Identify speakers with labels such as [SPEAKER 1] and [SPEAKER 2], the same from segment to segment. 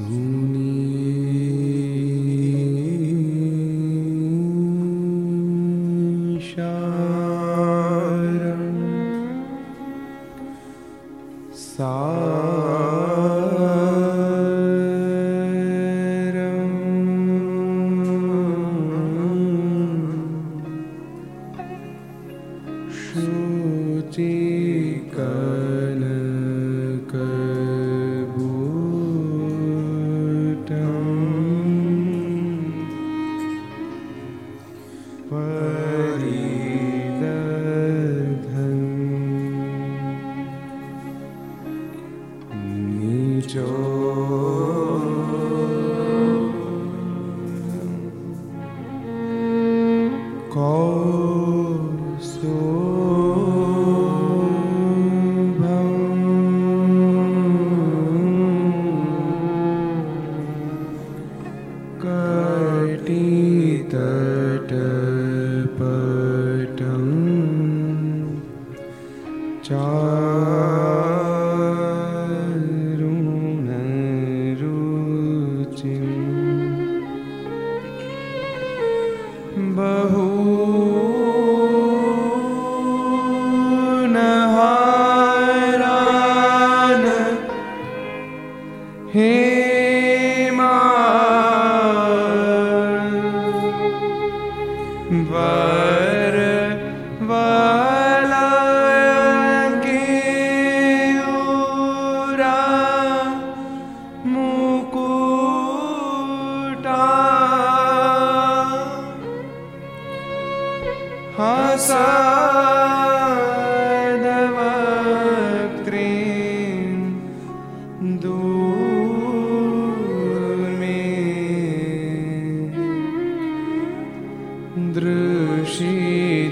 [SPEAKER 1] Ooh.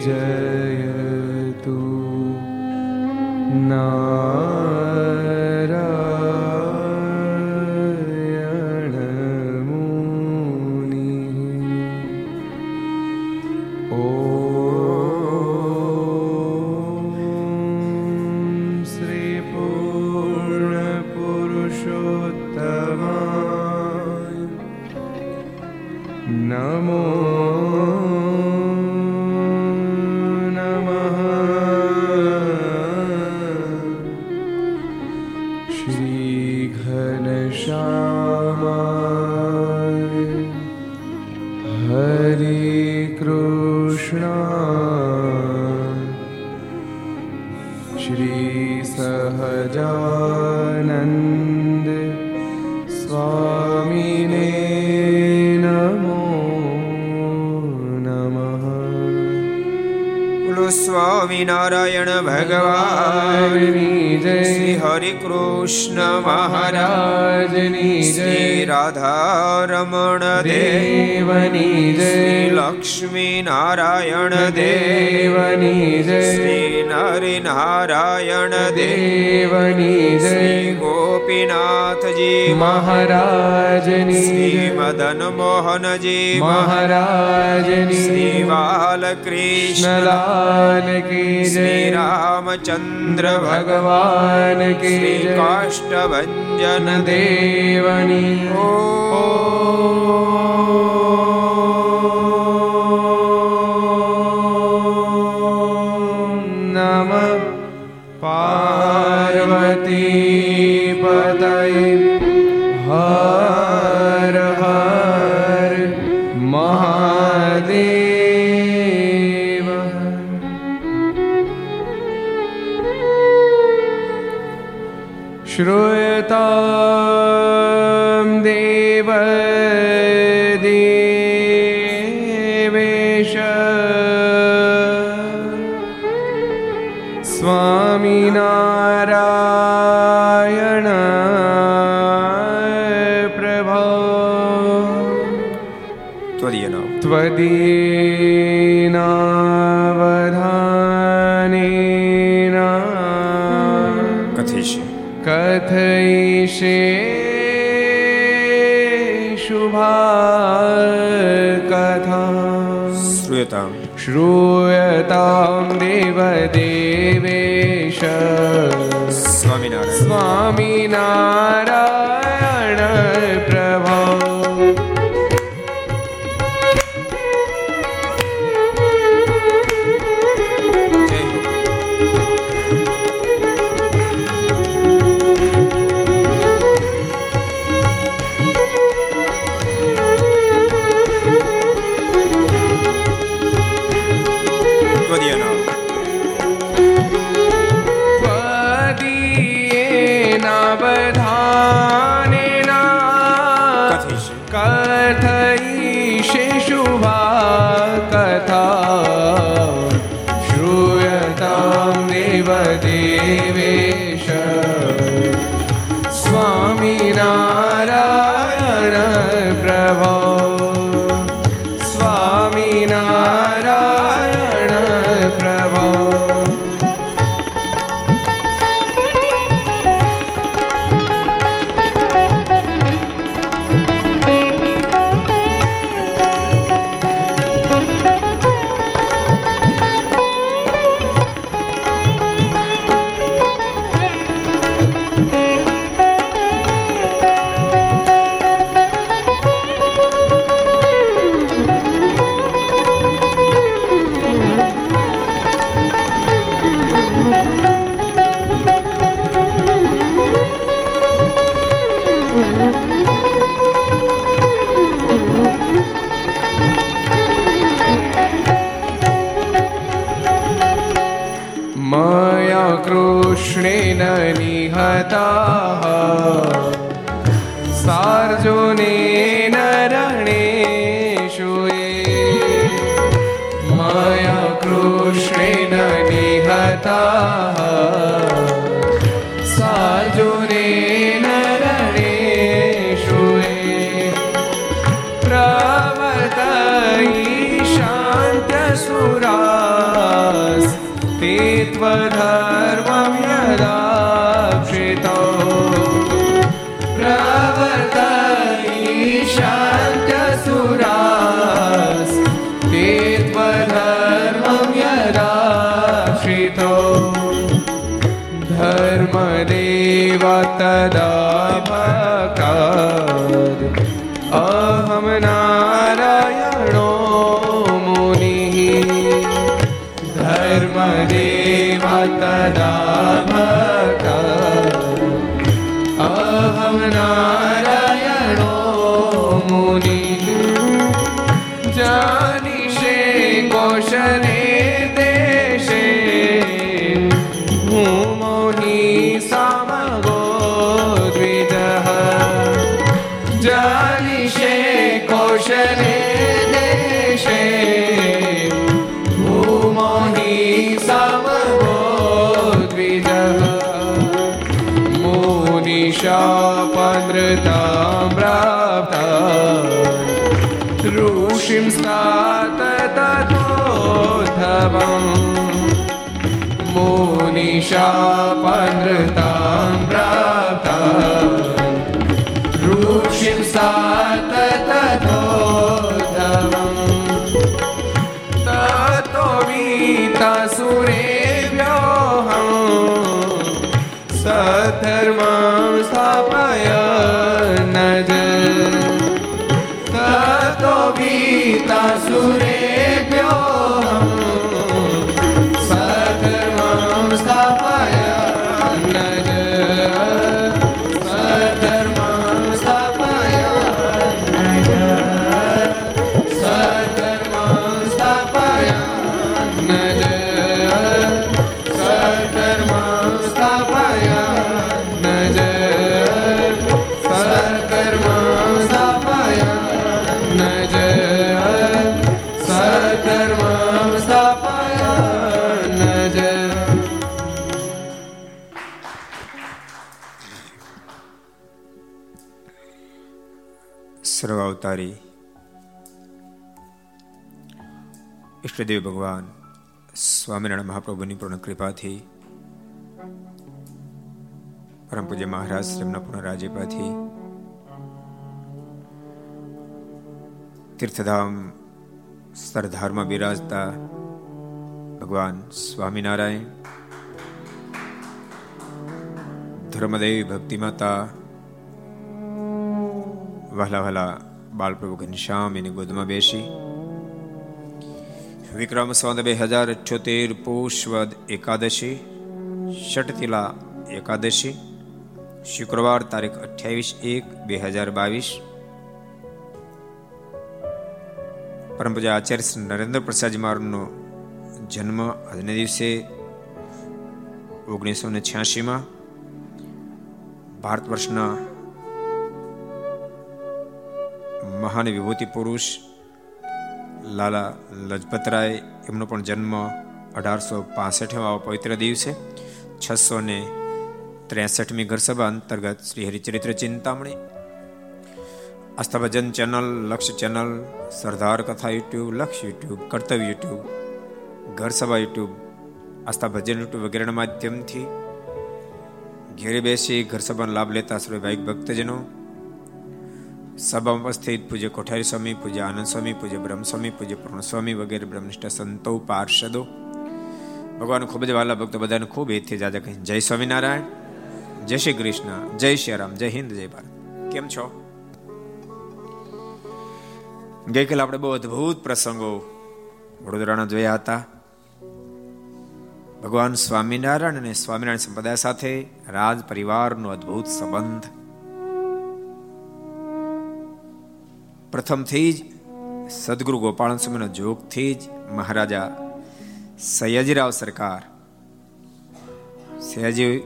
[SPEAKER 1] Yeah. ਦੇ देश स्वामिनारायण प्रभो त्वदीय त्वदीयनावधानेन कथयिष्य कथय श्रूयताम् सदा मुनिशापनृतां प्राप्ता ऋषिं स्तात ततोद्धवम् ततो वीतासुरेभ्योऽहम् सधर्मां स्थापय नज ततो वीतासुरेभ्यो
[SPEAKER 2] ઈષ્ટદેવ ભગવાન, સ્વામિનારાયણ મહાપ્રભુની પૂર્ણ કૃપાથી, પરમ પૂજ્ય મહારાજ તેમના પૂર્ણ રાજ્યપાથી તીર્થધામ સરદારમાં બિરાજતા ભગવાન સ્વામિનારાયણ, ધર્મદેવી ભક્તિ માતા, વહલા વહલા બાલપ્રભુ ઘનશ્યામ એની ગોદમાં બેસી વિક્રમ સંવત બે હજાર છોતેર પોષવદ એકાદશી, ષટતિલા એકાદશી, શુક્રવાર તારીખ અઠ્યાવીસ એક બે હજાર બાવીસ. પરમ આચાર્ય શ્રી નરેન્દ્ર પ્રસાદજી મારનો જન્મ આજના દિવસે ઓગણીસો ને છ્યાસીમાં ભારત વર્ષના મહાન વિભૂતિ પુરુષ લાલા લજપતરાય, એમનો પણ જન્મ અઢારસો પાસઠમાં પવિત્ર દિવસે, છસો ને ત્રેસઠમી ઘરસભા અંતર્ગત Shri Haricharitra Chintamani. Aasthabhajan channel, Laksh channel, Sardar Katha YouTube, Laksh YouTube, Kartavya YouTube, Gharsabha YouTube, Aasthabhajan YouTube વગેરેના માધ્યમથી ઘેરે બેસી ઘરસભાનો લાભ લેતા સર્વે ભાઈ ભક્તજનો સભામાં ઉપસ્થિત પૂજ્ય કોઠારી સ્વામી પૂજ્ય આનંદ સ્વામી પૂજ્ય બ્રહ્મસ્વામી, પૂજ્ય પૂર્ણ સ્વામી વગેરે બ્રહ્મનિષ્ઠ સંતો, પાર્ષદો. ભગવાન ખૂબ જ વાલા ભક્તો બધાને ખૂબ હેતથી જાજા કહી જય સ્વામિનારાયણ, જય શ્રી કૃષ્ણ, જય શ્રી રામ, જય હિન્દ, જય ભારત. કેમ છો? ગઈકાલે આપણે બહુ અદભુત પ્રસંગો વડોદરાના જોયા હતા. ભગવાન સ્વામિનારાયણ અને સ્વામિનારાયણ સંપ્રદાય સાથે રાજ પરિવારનો અદ્ભુત સંબંધ પ્રથમથી જ સદગુરુ ગોપાલ સ્વામીના જોગથી જ મહારાજા સયાજીરાવ સરકાર, સયાજી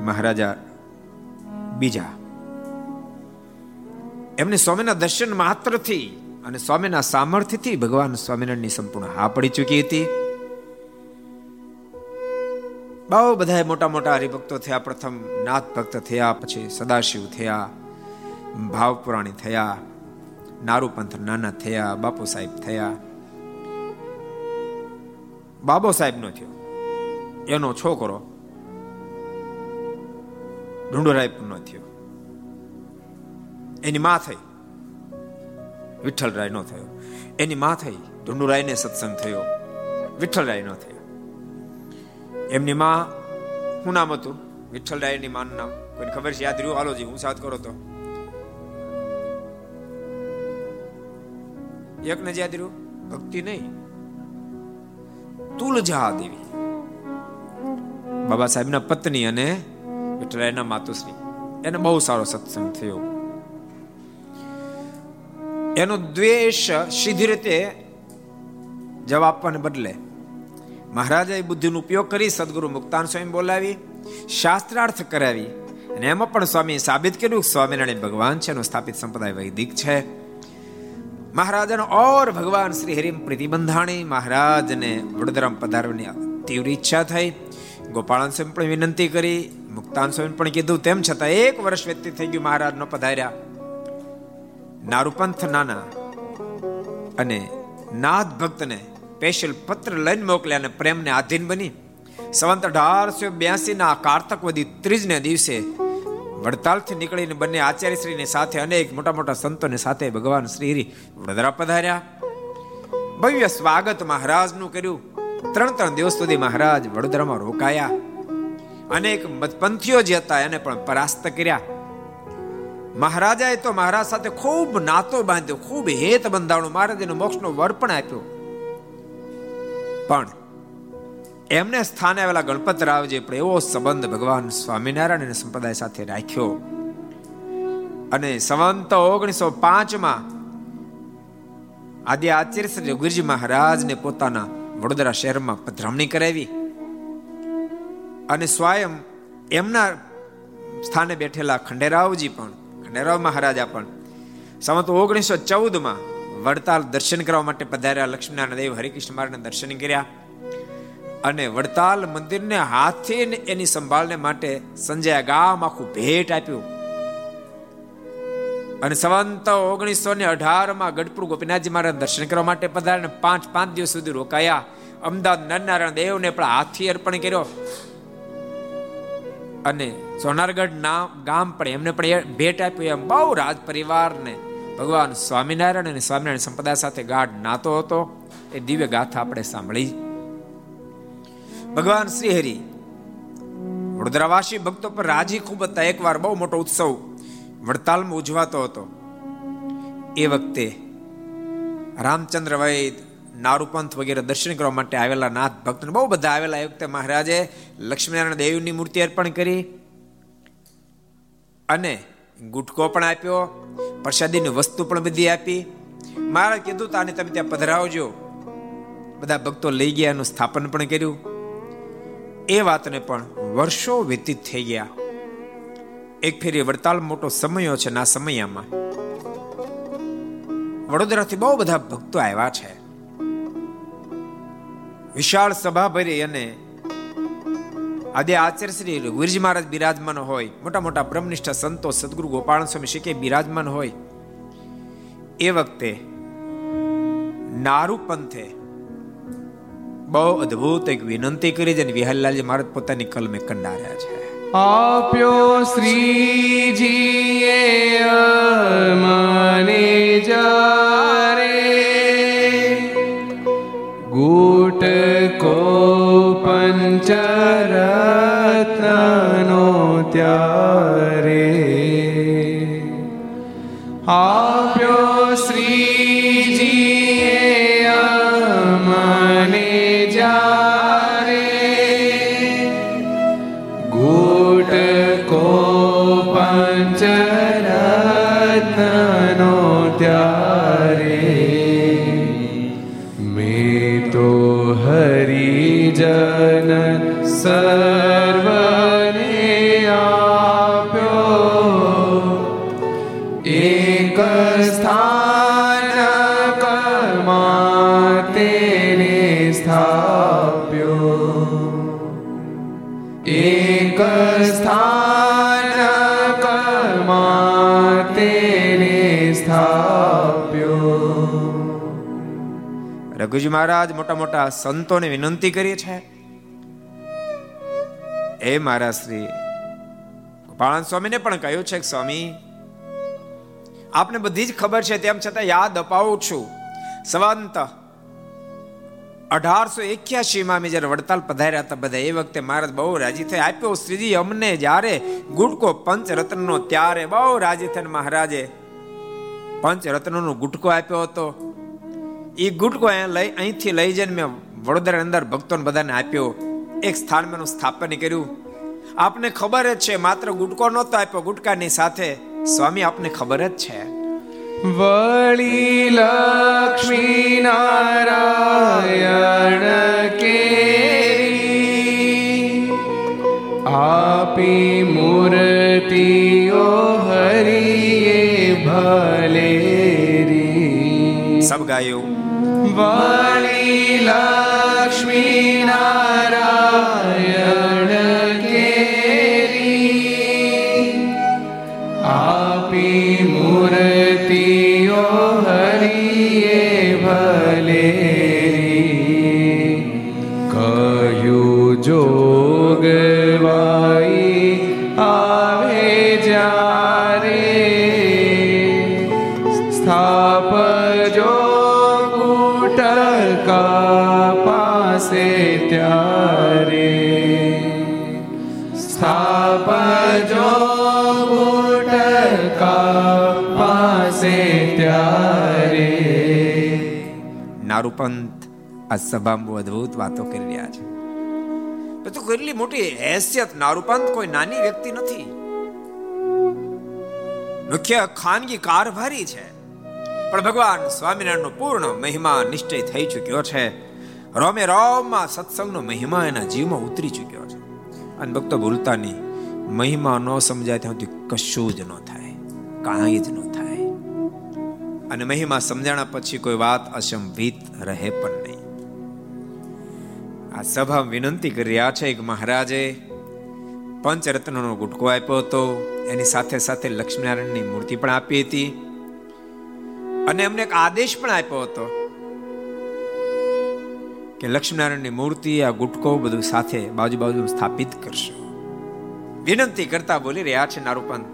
[SPEAKER 2] મહારાજા બીજા. એમને સ્વામીના દર્શન માત્રથી અને સ્વામીના સામર્થ્યથી ભગવાન સ્વામિનારાયણની સંપૂર્ણ હા પડી ચૂકી હતી. બહુ બધા મોટા મોટા હરિભક્તો થયા, પ્રથમ નાથ ભક્ત થયા, પછી સદાશિવ થયા, ભાવપુરાણી થયા નારુપંથ નાના થયા, બાપુ સાહેબ થયા. બાબો સાહેબ નો થયો. એનો છોકરો ઢુંડુરાય નો થયો. એની માં થઈ. વિઠ્ઠલરાય નો થયો. એની માં થઈ ઢુંડુરાય ને સત્સંગ થયો. વિઠ્ઠલરાય નો થયો. એમની માં શું નામ હતું? વિઠ્ઠલરાયની માનું નામ. કોઈ ખબર છે? યાદ રહ્યું? હાલો જી, હું સાથ કરો તો. એક ને યાદ રહ્યું ભક્તિ નહીં. તુલજા દેવી. બાબા સાહેબના પત્ની અને વિઠ્ઠલાયના માતુશ્રી. એને બહુ સારો સત્સંગ થયો. એનો દ્વેષ સીધી રીતે જવાબ આપવાને બદલે મહારાજાએ બુદ્ધિનો ઉપયોગ કરી સદગુરુ મુક્તાન સ્વામી બોલાવી, શાસ્ત્રાર્થ કરાવી અને એમાં પણ સ્વામી સાબિત કર્યું સ્વામિનારાયણ ભગવાન છે, એનો સ્થાપિત સંપ્રદાય વૈદિક છે. મહારાજાનો ઓર ભગવાન શ્રી હરિમ પ્રતિબંધાણી મહારાજને વડોદરામાં પધારવાની તીવ્ર ઈચ્છા થઈ. ગોપાળન સ્વામી પણ વિનંતી કરી. મુક્તાન સ્વામી પણ કીધું, તેમ છતાં એક વર્ષ વ્યતીત થઈ ગયું મહારાજ નો પધાર્યા. નારુપંથ નાના અને નાથ ભક્તને સ્પેશિયલ પત્ર લઈને મોકલ્યા અને પ્રેમને આધીન બની. સંવંત અઢારસો બ્યાસી ના કારતક વધી ત્રીજને દિવસે વડતાલથી નીકળીને બંને આચાર્યશ્રીની સાથે અનેક મોટા મોટા સંતોને સાથે ભગવાન શ્રી વડોદરા પધાર્યા. ભવ્ય સ્વાગત મહારાજનું કર્યું. ત્રણ ત્રણ દિવસ સુધી મહારાજ વડોદરામાં રોકાયા. અનેક મતપંથીઓ જે હતા એને પણ પરાસ્ત કર્યા. મહારાજાએ તો મહારાજ સાથે ખૂબ નાતો બાંધ્યો, ખૂબ હેત બંધાણું મહારાજને મોક્ષનો વર આપ્યો. પણ એમને સ્થાને આવેલા ગણપતરાવજી પણ એવો સંબંધ ભગવાન સ્વામિનારાયણ સંપ્રદાય સાથે રાખ્યો. અને સંવંત ઓગણીસો પાંચમાં આદિ આચાર્ય શ્રી રઘુજી મહારાજને પોતાના વડોદરા શહેરમાં પધરામણી કરાવી અને સ્વયં એમના સ્થાને બેઠેલા ખંડેરાવજી પણ, ખંડેરાવ મહારાજા પણ સંવત ઓગણીસો ચૌદમાં વડતાલ દર્શન કરવા માટે પધાર્યા. લક્ષ્મીનારાયણ દેવ હરિકૃષ્ણ મહારાજના દર્શન કર્યા. અને વડતાલ મંદિરને હાથે એની સંભાળને માટે સંજય ગામ આખું ભેટ આપ્યું. અને સવંત ઓગણીસો ને અઢારમાં ગઢપુર ગોપીનાથજી મહારાજ દર્શન કરવા માટે પધારે પાંચ પાંચ દિવસ સુધી રોકાયા. અમદાવાદ નરનારાયણ દેવને પણ હાથી અર્પણ કર્યો. અને સોનારગઢ નામ ગામ પણ એમને પણ ભેટ આપ્યું. એમ બહુ રાજ પરિવારને ભગવાન સ્વામિનારાયણ અને સ્વામિનારાયણ સંપ્રદાય સાથે ગાઢ નાતો હતો. એ દિવ્ય ગાથા આપણે સાંભળી. ભગવાન શ્રી હરિ. વડોદરાવાસી ભક્તો પર રાજી ખૂબ હતા. એકવાર બહુ મોટો ઉત્સવ વડતાલમાં ઉજવાતો હતો. એ વખતે રામચંદ્ર વૈદ નારૂપંથ વગેરે દર્શન કરવા માટે આવેલા નાથ ભક્ત બહુ બધા આવેલા. એ વખતે મહારાજે લક્ષ્મીનારાયણ દેવની મૂર્તિ અર્પણ કરી અને ગુટકો પણ આપ્યો, પ્રસાદીની વસ્તુ પણ બધી આપી. મહારાજ કીધું તાને તમે ત્યાં પધરાવજો. બધા ભક્તો લઈ ગયા એનું સ્થાપન પણ કર્યું. એ વાતને પણ વર્ષો વ્યતીત થઈ ગયા. એક ફેરી વડતાલ મોટો સમયો છે ના સમયમાં. વડોદરાથી બહુ બધા ભક્તો આવ્યા છે. વિશાળ સભા ભરી અને આદે આચાર્ય શ્રી રઘુવીરજી મહારાજ બિરાજમાન હોય, મોટા મોટા બ્રહ્મનિષ્ઠ સંતો સદગુરુ ગોપાલ સ્વામી શીખે બિરાજમાન હોય, એ વખતે નારુ પંથે બહુ અદ્ભુત એક વિનંતી કરી છે વિહલ્લાલજી મહારાજ પોતાની કલમે કંડાર્યા છે.
[SPEAKER 1] આપ્યો શ્રીજીએ મને જારે. ગુટકો પંચરત્નો ત્યારે. આપ્યો હરિજન સર્વને
[SPEAKER 2] રઘુજી મહારાજ, મોટા મોટા સંતોને વિનંતી કરી છે એ મારા શ્રી ગોપાળાન સ્વામીને પણ કહ્યું છે કે સ્વામી, આપને બધી જ ખબર છે, તેમ છતાં યાદ અપાવું છું. સંવંત અઢારસો એક્યાસી માં જયારે વડતાલ પધાર્યા હતા બધા, એ વખતે મહારાજ બહુ રાજી થઈ આપ્યો શ્રીજી, અમને જ્યારે ગુટકો પંચરત્નનો, ત્યારે બહુ રાજી થઈને મહારાજે પંચરત્નનો ગુટકો આપ્યો હતો. એ ગુટકો અહીંયા લઈ અહીંથી લઈ જઈને મેં વડોદરા અંદર ભક્તોને બધાને આપ્યો. એક સ્થાન મેં સ્થાપન કર્યું. આપને ખબર જ છે માત્ર ગુટકો નહોતો આપ્યો ગુટકાની સાથે. સ્વામી આપને ખબર જ છે.
[SPEAKER 1] વળી લક્ષ્મી નારાયણ કેરી આપી મૂર્તિઓ હરિએ ભલેરી.
[SPEAKER 2] સબ ગાયું.
[SPEAKER 1] વળી લક્ષ્મી
[SPEAKER 2] નારુપંત આ સભામાં અદ્ભુત વાતો કરી રહ્યા છે. તો કેટલી મોટી હેસિયત નારૂપંત કોઈ નાની વ્યક્તિ નથી. મુખ્ય ખાનગી કારભારી છે. પણ ભગવાન સ્વામિનારાયણનો પૂર્ણ મહિમા નિશ્ચય થઈ ચૂક્યો છે. રોમે રોમમાં સત્સંગનો મહિમા એના જીવમાં ઉતરી ચૂક્યો છે. અને ભક્તો ભૂલતા નહીં, મહિમા ન સમજાય ત્યાં સુધી કશું જ ન થાય. કાંઈ જ ન અને મહિમા સમજાણા પછી કોઈ વાત અસંભિત રહે પણ નહીં. આ સભા વિનંતી કરી રહ્યા છે કે મહારાજે પંચરત્નનો ગુટકો આપ્યો હતો. એની સાથે સાથે લક્ષ્મીનારાયણની મૂર્તિ પણ આપી હતી. અને એમને એક આદેશ પણ આપ્યો હતો કે લક્ષ્મીનારાયણની મૂર્તિ આ ગુટકો બધું સાથે બાજુ બાજુ સ્થાપિત કરશો. વિનંતી કરતા બોલી રહ્યા છે નારૂપંત,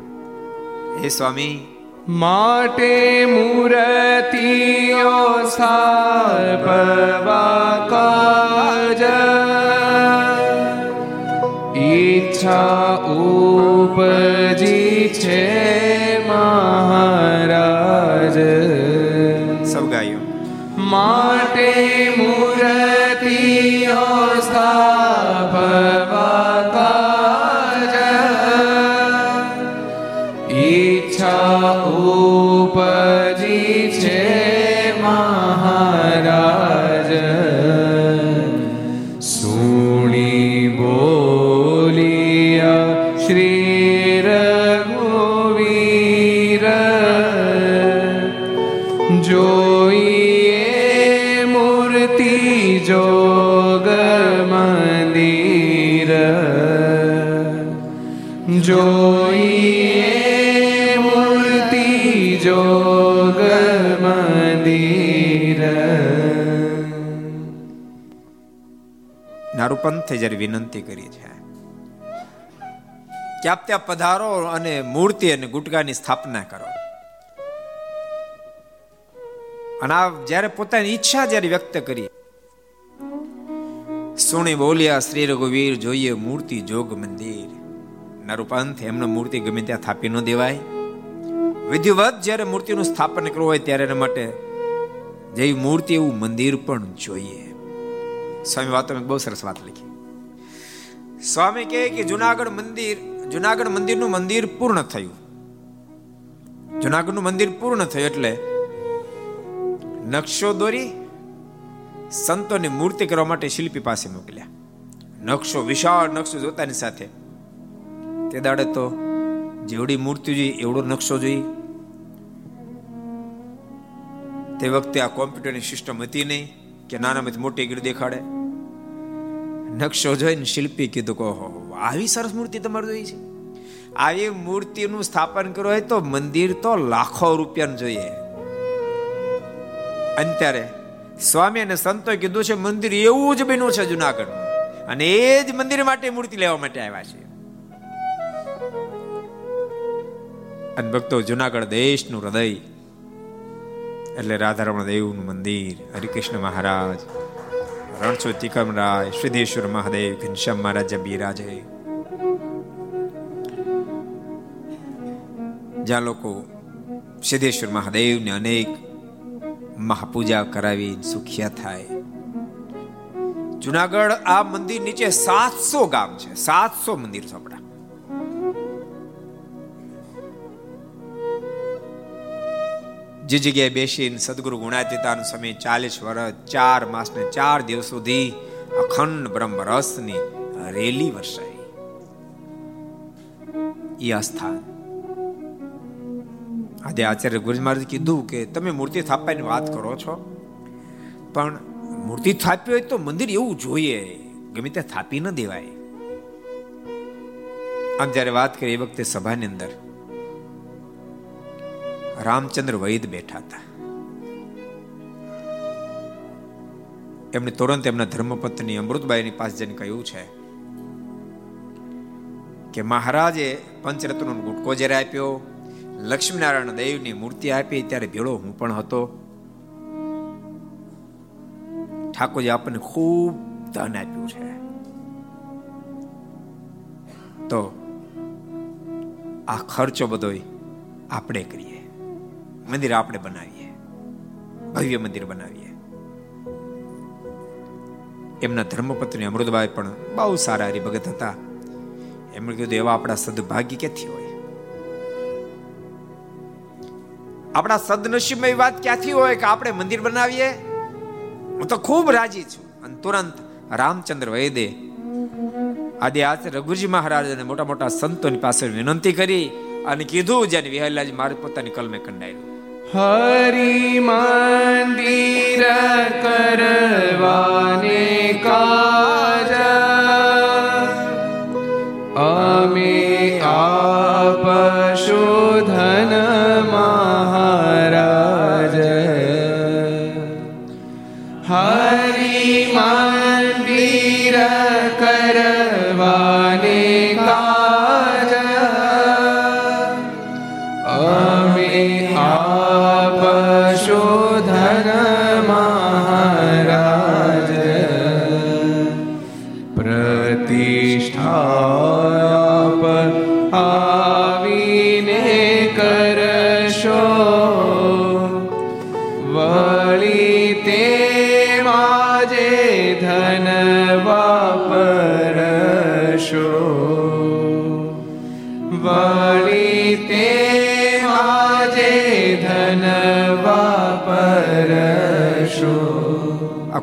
[SPEAKER 2] હે સ્વામી
[SPEAKER 1] માટે મૂર્તિઓ સ્થાપવા કાજ. ઈચ્છા ઉપજી છે મહારાજ.
[SPEAKER 2] સૌ ગાયો
[SPEAKER 1] માટે
[SPEAKER 2] નારૂપંથે જ્યારે વિનંતી કરી છે. કે આપ ત્યાં પધારો અને મૂર્તિ અને ગુટકાની સ્થાપના કરો. અને આ જ્યારે પોતાની ઈચ્છા જ્યારે વ્યક્ત કરી. સુણી બોલ્યા, શ્રી રઘુવીર, જોઈએ મૂર્તિ જોગ મંદિર. નરુપંથ એમને મૂર્તિ ગમે ત્યાં થાપી ન દેવાય. વિધિવત જ્યારે મૂર્તિનું સ્થાપન કરવું હોય ત્યારે એના માટે જેવી મૂર્તિ એવું મંદિર પણ જોઈએ. સ્વામી વાતો બહુ સરસ વાત લખી. સ્વામી કહે કે જુનાગઢ મંદિર, જુનાગઢ મંદિરનું મંદિર પૂર્ણ થયું. જુનાગઢનું મંદિર પૂર્ણ થયું એટલે નકશો દોરી સંતોને મૂર્તિ કરવા માટે શિલ્પી પાસે મોકલ્યા. નકશો, વિશાળ નકશો જોતાની સાથે. તે દાડે તો જેવડી મૂર્તિ જોઈ, એવડો નકશો જોઈ. તે વખતે આ કોમ્પ્યુટરની સિસ્ટમ હતી નહીં. કે નાનામાંથી મોટી ગીર દેખાડે? નકશો જોઈને શિલ્પી કીધું કહો આવી સરસ મૂર્તિ તમારે જોઈ છે. આવી મૂર્તિનું સ્થાપન કરવું હોય તો મંદિર તો લાખો રૂપિયાનું જોઈએ. અને સ્વામી અને સંતોએ કીધું છે, મંદિર એવું જ બન્યું છે જુનાગઢ અને એ જ મંદિર માટે મૂર્તિ લેવા માટે આવ્યા છે. અને ભક્તો, જુનાગઢ દેશનું હૃદય એટલે રાધારમણ દેવનું મંદિર, હરિકૃષ્ણ મહારાજ રણછોડ તિકમરાય સિદ્ધેશ્વર મહાદેવ, ઘનશ્યામ મહારાજ, બિરાજે. જ્યાં લોકો સિદ્ધેશ્વર મહાદેવને અનેક મહાપૂજા કરાવી સુખિયા થાય. જુનાગઢ આ મંદિર નીચે સાતસો ગામ છે, સાતસો મંદિર ચોપડા જે જગ્યાએ બેસીને સદગુરુ ગુણાતીતાનું સમય ચાલીસ વર્ષ ચાર માસ ને ચાર દિવસ સુધી અખંડ બ્રહ્મ રસની રેલી વર્ષાઈ એ સ્થાન આજે આચાર્ય ગુરુજી મહારાજ કીધું કે તમે મૂર્તિ થાપવાની વાત કરો છો, પણ મૂર્તિ થાપી હોય તો મંદિર એવું જોઈએ, ગમે ત્યાં થાપી ન દેવાય. આમ જ્યારે વાત કરી એ વખતે સભાની અંદર રામચંદ્ર વૈદ બેઠા હતા. એમણે તુરંત એમના ધર્મપત્ની અમૃતબાઈની પાસે જઈને કહ્યું છે કે મહારાજે પંચરત્નનો ગુટકો જ્યારે આપ્યો, લક્ષ્મીનારાયણ દેવની મૂર્તિ આપી ત્યારે ભેળો હું પણ હતો. ઠાકોરજી આપણને ખૂબ ધન આપ્યું છે. તો આ ખર્ચો બધો આપણે કરીએ. મંદિર આપણે બનાવીએ. ભવ્ય મંદિર બનાવીએ. એમના ધર્મપત્ની અમૃતબાઈ પણ બહુ સારા હરિભગત હતા. એમણે કીધું એવા આપણા સદભાગ્ય ક્યાંથી હોય? આપણા સદનસીબમાં વાત ક્યાંથી હોય કે આપણે મંદિર બનાવીએ? હું તો ખૂબ રાજી છું. અને તુરંત રામચંદ્ર વૈદે આદિ આજે રઘુજી મહારાજ અને મોટા મોટા સંતોની પાસે વિનંતી કરી અને કીધું જેને વિહલાજી મારે પોતાની કલમે કંડાયું
[SPEAKER 1] હરી મંદિર કરવાને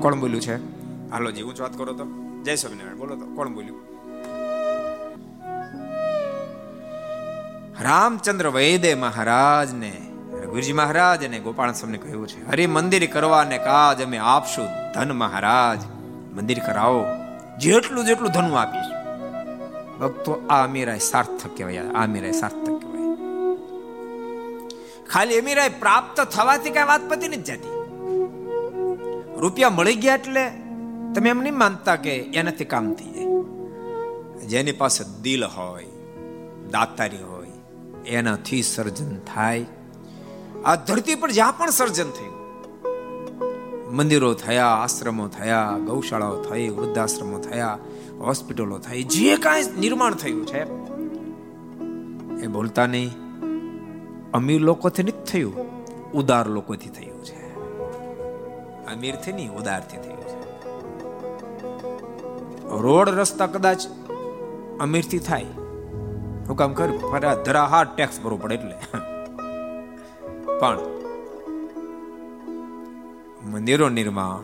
[SPEAKER 2] કોણ બોલ્યું છે? હાલો જી ઊંચ વાત કરો તો. જય સ્વામિનારાયણ, બોલો તો, કોણ બોલ્યું? રામચંદ્ર વૈદે મહારાજને રઘુજી મહારાજ અને ગોપાલ સ્વામી કહ્યું છે, હરિ મંદિર કરવાને કાજ અમે આપશું, ધન મહારાજ. મંદિર કરાવો. જેટલું જેટલું ધન હું આપીશ. ભક્તો, આ અમીરાય સાર્થક કહેવાય, આ અમીરાય સાર્થક કહેવાય. ખાલી અમીરાય પ્રાપ્ત થવાથી કઈ વાત પતી નથી જતી. રૂપિયા મળી ગયા એટલે તમે એમ નહીં માનતા કે એનાથી કામ થઈ જાય. જેની પાસે દિલ હોય, દાતારી હોય, એનાથી સર્જન થાય. આ ધરતી પર જ્યાં પણ સર્જન થયું, મંદિરો થયા, આશ્રમો થયા, ગૌશાળાઓ થઈ, વૃદ્ધાશ્રમો થયા, હોસ્પિટલો થઈ, જે કાંઈ નિર્માણ થયું છે, એ બોલતા નહીં. અમીર લોકોથી નથી થયું, ઉદાર લોકોથી થયું. અમીરથી નહીં ઉદારથી થયું છે. રોડ રસ્તા કદાચ અમીરથી થાય. હું કામ કરું? ફરા ધરાહાર ટેક્સ ભરવો પડે એટલે. પણ મંદિરો નિર્માણ,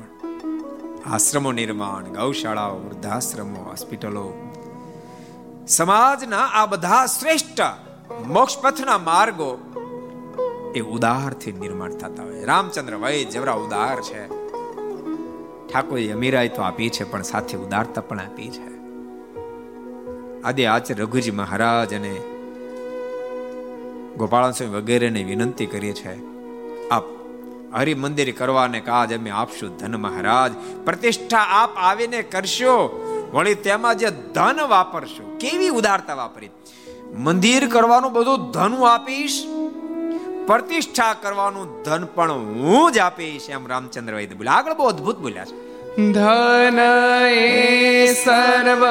[SPEAKER 2] આશ્રમો નિર્માણ, ગૌશાળાઓ, વૃદ્ધાશ્રમો, હોસ્પિટલો, સમાજના આ બધા શ્રેષ્ઠ મોક્ષ પથના માર્ગો એ ઉદારથી નિર્માણ થતા હોય. રામચંદ્ર વૈદ જવરા ઉદાર છે. ઠાકોરે અમીરાય તો આપી છે, પણ સાથે ઉદારતા પણ આપી છે. આદિ આચાર્ય રઘુજી મહારાજ અને ગોપાલ સ્વામી વગેરેને વિનંતી કરીએ છે, આપ હરિ મંદિર કરવાને કાજ અમે આપશું, ધન મહારાજ. પ્રતિષ્ઠા આપ આવીને કરશો. વળી તેમાં જે ધન વાપરશો, કેવી ઉદારતા વાપરી? મંદિર કરવાનું બધું ધન આપીશ પ્રતિષ્ઠા કરવાનું ધન પણ હું જ આપીશ. એમ રામચંદ્ર વૈદ્ય બોલ્યા. આગળ બહુ અદભુત બોલ્યા છે.
[SPEAKER 1] ધન એ સર્વ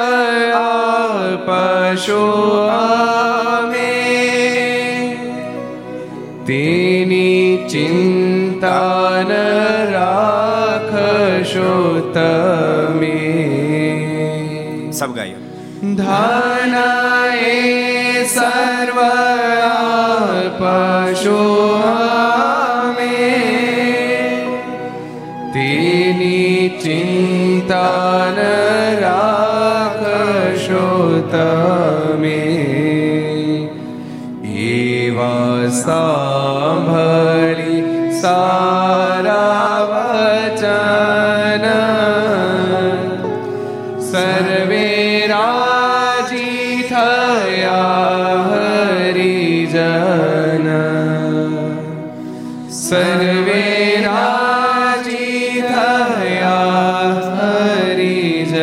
[SPEAKER 1] પશુ અમે. તેની ચિંતા ન રાખશો તમે.
[SPEAKER 2] સબ ગાયો.
[SPEAKER 1] ધન સાંભળી સારા વચન સર્વે રાજી થયા હરિજન સર્વે રાજી થયા હરિજન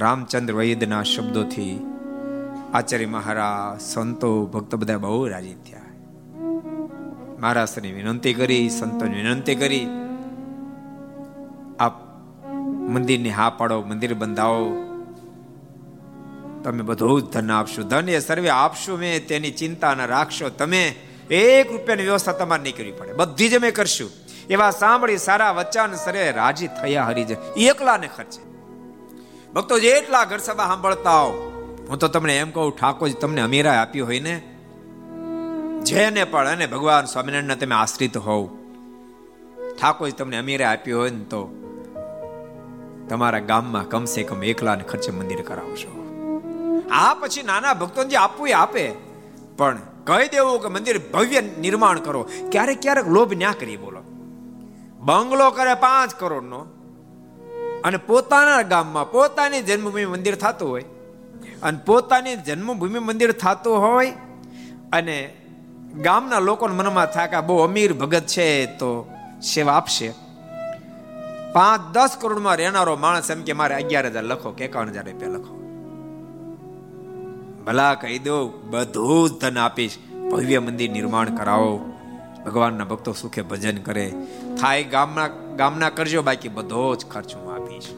[SPEAKER 2] રામચંદ્ર વૈદના શબ્દોથી આચાર્ય મહારાજ, સંતો, ભક્તો બધા બહુ રાજી થયા. મહારાષ્ટ્રની વિનંતી કરી, સંતોની વિનંતી કરી. આપ મંદિરની હા પાડો, મંદિર બંધાવો. તમે બધું જ ધન આપશો, ધન એ સર્વે આપશો મેં, તેની ચિંતા ન રાખશો તમે. એક રૂપિયાની વ્યવસ્થા તમારે નહીં કરવી પડે. બધી જ અમે કરશું. એવા સાંભળી સારા વચન સરે રાજી થયા હરિજન. એકલાને ખર્ચે. ભક્તો જેટલા ઘર સભા સાંભળતા હો હું તો તમને એમ કહું, ઠાકોરજી તમને અમીરા આપ્યું હોય ને? જેને પણ અને ભગવાન સ્વામિનારાયણ તમે આશ્રિત હોવ. ઠાકોરજી તમને અમીરા આપ્યું હોય ને તો તમારા ગામમાં કમસે કમ એકલાને ખર્ચે મંદિર કરાવશો. આ પછી નાના ભક્તોને જે આપવું આપે. પણ કહી દેવું કે મંદિર ભવ્ય નિર્માણ કરો. ક્યારેક ક્યારેક લોભ ન્યા કરી બોલો. બંગલો કરે પાંચ કરોડનો અને પોતાના ગામમાં પોતાની જન્મભૂમિ મંદિર થતું હોય. અને પોતાની જન્મભૂમિ મંદિર થતું હોય અને ગામના લોકોના મનમાં થાય કે બહુ અમીર ભગત છે, તો સેવા આપશે. પાંચ દસ કરોડમાં રહેનારો માણસ એમ કે મારે અગિયાર હજાર લખો કે એકાવન હજાર રૂપિયા લખો. ભલા કહી દો બધું જ ધન આપીશ. ભવ્ય મંદિર નિર્માણ કરાવો. ભગવાનના ભક્તો સુખે ભજન કરે. થાય ગામના ગામના કરજો, બાકી બધો જ ખર્ચ હું આપીશ.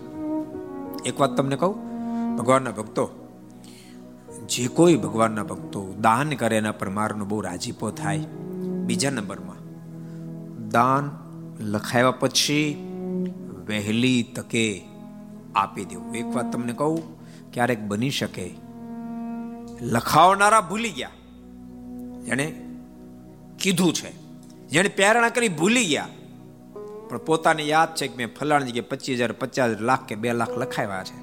[SPEAKER 2] એક વાત તમને કહું? ભગવાનના ભક્તો જે કોઈ ભગવાનના ભક્તો દાન કરે એના પર મારનો બહુ રાજીપો થાય. બીજા નંબરમાં, દાન લખાવ્યા પછી વહેલી તકે આપી દેવું. એક વાત તમને કહું, ક્યારેક બની શકે, લખાવનારા ભૂલી ગયા. જેણે કીધું છે, જેણે પ્રેરણા કરી ભૂલી ગયા. પણ પોતાને યાદ છે કે મેં ફલાણી જગ્યાએ પચીસ હજાર પચાસ લાખ કે બે લાખ લખાવ્યા છે.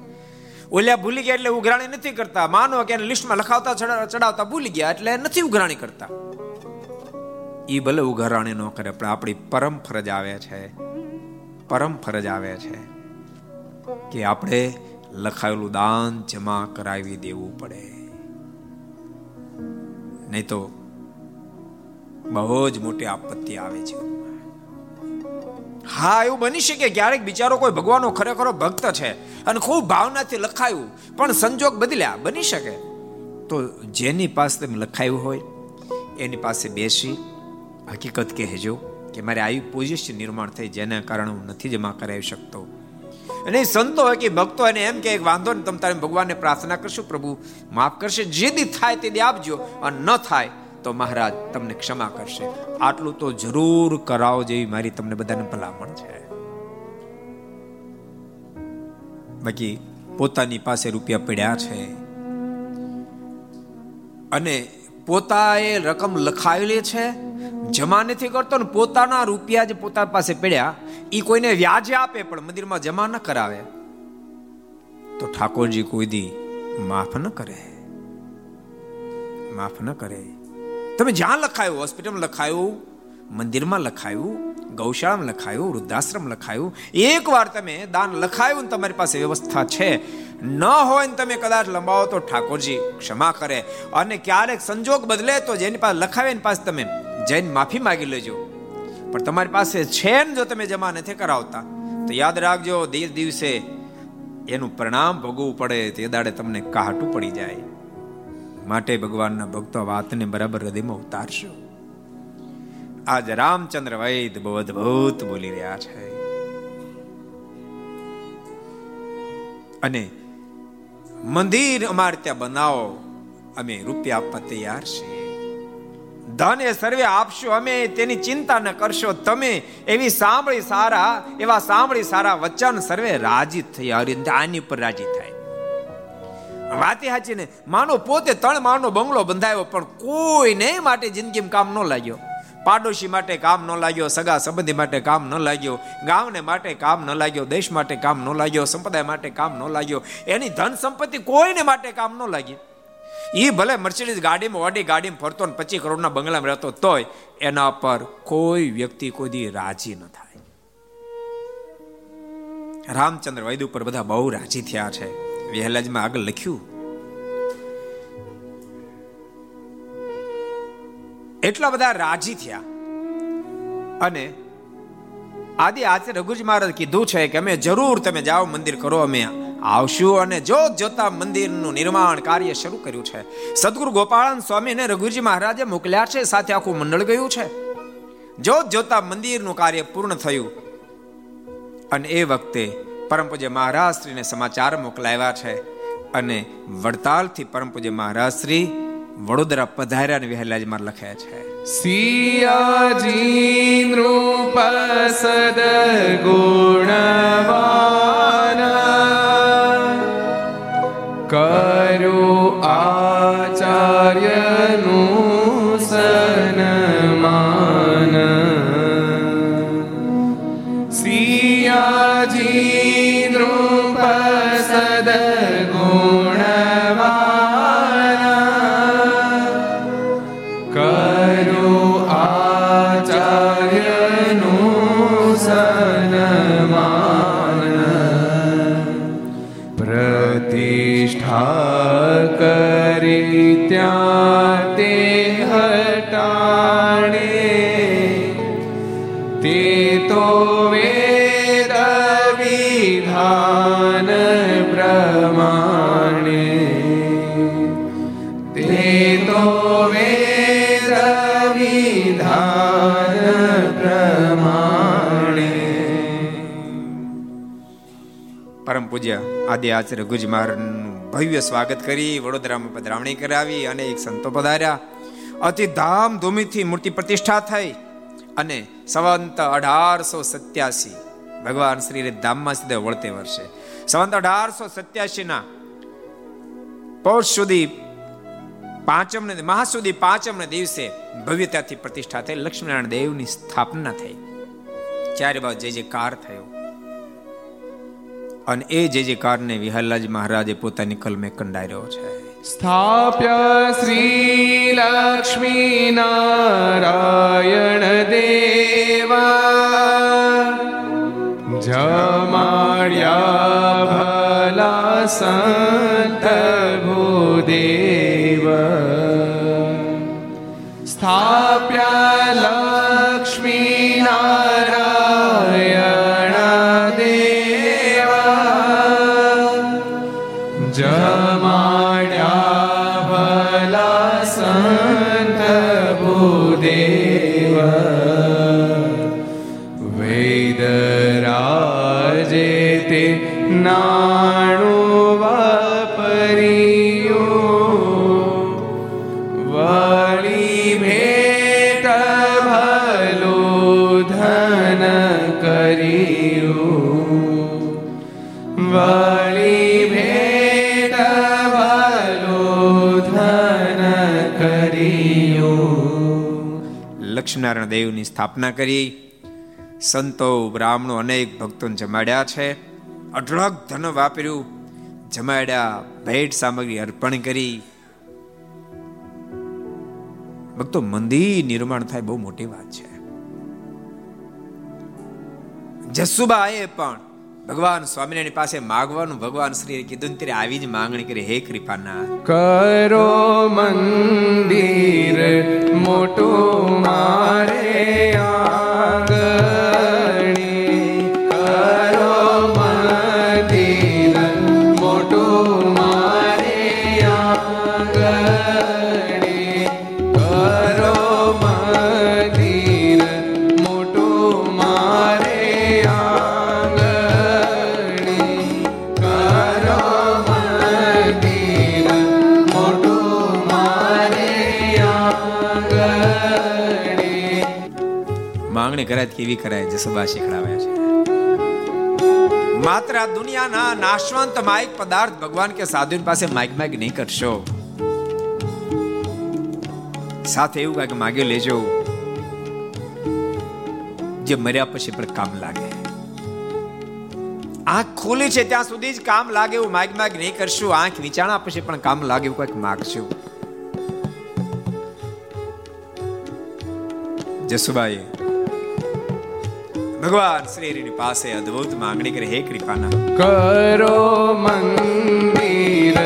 [SPEAKER 2] ઓલ્યા ભૂલી ગયા એટલે ઉઘરાણી નથી કરતા. માનો કે એને લિસ્ટમાં લખાવતા ચડાવતા ભૂલી ગયા એટલે નથી ઉઘરાણી કરતા. એ ભલે ઉઘરાણી ન કરે, પણ આપણી પરમ ફરજ આવે છે, પરમ ફરજ આવે છે કે આપણે લખાયેલું દાન જમા કરાવી દેવું પડે. નહીં તો બહુ જ મોટી આપત્તિ આવે છે. હા, એવું બની શકે ક્યારેક બિચારો કોઈ ભગવાનનો ખરેખરો ભક્ત છે અને ખૂબ ભાવનાથી લખાયું, પણ સંજોગ બદલ્યા, બની શકે. તો જેની પાસે તમે લખાયું હોય, એની પાસે બેસી, હકીકત કહેજો કે મારે આવી પોઝિશન નિર્માણ થઈ, જેના કારણે હું નથી જમા કરાવી શકતો. અને સંતો હોય કે ભક્તો એને એમ કે વાંધો ને તમે તારે ભગવાનને પ્રાર્થના કરશું, પ્રભુ માફ કરશે, જે દી થાય તે દી આપજો, અને ન થાય તો મહારાજ, તમને ક્ષમા કરશે. આટલું તો જરૂર કરાવો જેવી મારી તમને બધાને ભલામણ છે. બાકી પોતાની પાસે રૂપિયા પડ્યા છે. અને પોતાએ રકમ લખાવેલી છે. જમા નથી કરતો ને પોતાના રૂપિયા જે પોતા પાસે પડ્યા. એ કોઈને વ્યાજે આપે પણ મંદિરમાં જમા ન કરાવે. તો ઠાકોરજી કોઈ દી માફ ન કરે. માફ ન કરે. તમે જ્યાં લખાયું, હોસ્પિટલમાં લખાયું, મંદિરમાં લખાયું, ગૌશાળામાં લખાયું વૃદ્ધાશ્રમ લખાયું એકવાર તમે દાન લખાયું ને તમારી પાસે વ્યવસ્થા છે. ન હોય ને તમે કદાચ લંબાવો તો ઠાકોરજી ક્ષમા કરે અને ક્યારેક સંજોગ બદલે તો જેની પાસે લખાવે એની પાસે તમે જઈને માફી માગી લેજો. પણ તમારી પાસે છે ને જો તમે જમા નથી કરાવતા, તો યાદ રાખજો, દિવસે એનું પરિણામ ભોગવવું પડે, તે દાડે તમને કાહટું પડી જાય. માટે ભગવાનના ભક્તો વાતને બરાબર હૃદયમાં ઉતારશો. આજ રામચંદ્ર વૈદ બહુ અદભુત બોલી રહ્યા છે. અને મંદિર અમારે ત્યાં બનાવો, અમે રૂપિયા આપવા તૈયાર છીએ. ધન એ સર્વે આપશો અમે, તેની ચિંતા ન કરશો. તમે એવી સાંભળી સારા, એવા સાંભળી સારા વચન સર્વે રાજી થઈ આની પર રાજી થાય. વાતે સાચી ને. માનો પોતે ત્રણ માનો બંગલો બંધાયો, પણ કોઈને માટે જિંદગીમાં કામ ન લાગ્યો. પાડોશી માટે કામ ન લાગ્યો, સગા સંબંધી માટે કામ ન લાગ્યો, ગામને માટે કામ ન લાગ્યો, દેશ માટે કામ ન લાગ્યો, સંપ્રદાય માટે કામ ન લાગ્યો, એની ધન સંપત્તિ કોઈને માટે કામ ન લાગી. એ ભલે મર્સિડીઝ ગાડીમાં ઓડી ગાડીમાં ફરતો ને પચીસ કરોડના બંગલામાં રહેતો તોય એના પર કોઈ વ્યક્તિ કોઈ રાજી ન થાય. રામચંદ્ર વૈદ ઉપર બધા બહુ રાજી થયા છે. વહેલાજમાં આગળ લખ્યું, એટલા બધા રાજી થયા. અને આદિ આજે રઘુજી મહારાજ કીધું છે કે અમે જરૂર તમે જાઓ મંદિર કરો, અમે આવશું અને જોત જોતા મંદિરનું નિર્માણ કાર્ય શરૂ કર્યું છે. સદગુરુ ગોપાળન સ્વામીને રઘુજી મહારાજે મોકલ્યા છે, સાથે આખું મંડળ ગયું છે. જોત જોતા મંદિરનું કાર્ય પૂર્ણ થયું. અને એ વખતે પરમ પૂજ્ય મહારાજશ્રીને સમાચાર મોકલાવ્યા છે અને વડતાલથી પરમ પૂજ્ય મહારાજશ્રી વડોદરા પધાર્યા ને વહેલાજમાં લખ્યા છે.
[SPEAKER 1] સિયાજી નૃપ સદ ગુણવાન. કરો આચાર્યનું
[SPEAKER 2] પૂજ્ય આદિ આચાર્ય ગુજ ભવ્ય સ્વાગત કરી વડોદરામાં પધરાવણી કરાવી અને એક સંતો પધાર્યા. અતિ ધામધૂમીથી મૂર્તિ પ્રતિષ્ઠા થઈ અને સંવંત અઢારસો સત્યાસી ભગવાન શ્રી ધામમાં સીધા વળતે વર્ષે. સવંત અઢારસો સત્યાસી ના પૌષ સુધી પાંચમ ને મહા સુધી પાંચમ ને દિવસે ભવ્યતાથી પ્રતિષ્ઠા થઈ. લક્ષ્મીનારાયણ દેવની સ્થાપના થઈ. ચારે બાજુ જય કાર થયો અને એ જે જે કારને વિહલ્લાજી મહારાજે પોતાની કલમે કંડાર્યો છે.
[SPEAKER 1] સ્થાપ્ય શ્રી લક્ષ્મી નારાયણ દેવા. જમાડ્યા ભલા સંત ભૂદેવ.
[SPEAKER 2] લક્ષ્મીનારાયણ દેવની સ્થાપના કરી. સંતો બ્રાહ્મણો અનેક ભક્તોને જમાડ્યા છે. અઢળક ધન વાપર્યું. જમાડ્યા ભેટ સામગ્રી અર્પણ કરી. ભક્તો, મંદિર નિર્માણ થાય બહુ મોટી વાત છે. જસુબાએ પણ ભગવાન સ્વામિનારાયણ પાસે માગવાનું, ભગવાન શ્રી કીધું ત્યારે આવી જ માંગણી કરી, હે કૃપાના
[SPEAKER 1] કરો મંદિર મોટું મારે આંગણે
[SPEAKER 2] કરાય કેવી કરાય જસુબા શીખડાવે છે. માત્ર આ દુનિયાના નાશવંત માયક પદાર્થ ભગવાન કે સાધુ પાસે માઇક માઇક નહીં કરશો. સાથે એવું કાંઈક માગ્યો લેજો, જે મર્યા પછી પણ કામ લાગે. આંખ ખોલી છે ત્યાં સુધી જ કામ લાગે એવું માગ માગ નહીં કરશું, આંખ વિચારણા પછી પણ કામ લાગે એવું કંઈક માગશું. જસુબાઈએ ભગવાન શ્રીની પાસે અદ્ભુત માંગણી કરી હે કૃપાના.
[SPEAKER 1] કરો મંદિર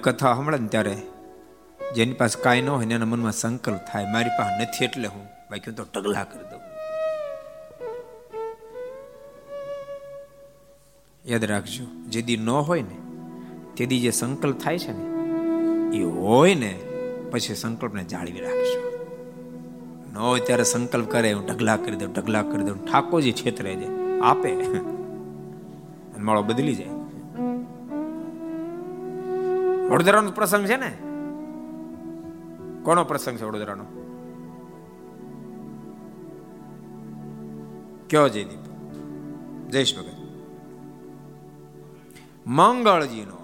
[SPEAKER 2] આવી કથા હમણાં ને ત્યારે. જેની પાસે કાંઈ ન હોય ને એના મનમાં સંકલ્પ થાય, મારી પાસે નથી એટલે હું બાકી હું તો ટગલા કરી દઉં. યાદ રાખજો, જે દી ન હોય ને, તે દી જે સંકલ્પ થાય છે ને, એ હોય ને, પછી સંકલ્પને જાળવી રાખજો. ન હોય ત્યારે સંકલ્પ કરે, હું ઢગલા કરી દઉં, ઢગલા કરી દઉં, ઠાકોરજી છેતરે છે, આપે. માળો બદલી જાય. વડોદરાનો પ્રસંગ છે ને? કોનો પ્રસંગ છે વડોદરાનો? કયો જયદીપ? જયેશ ભગત. મંગળજીનો.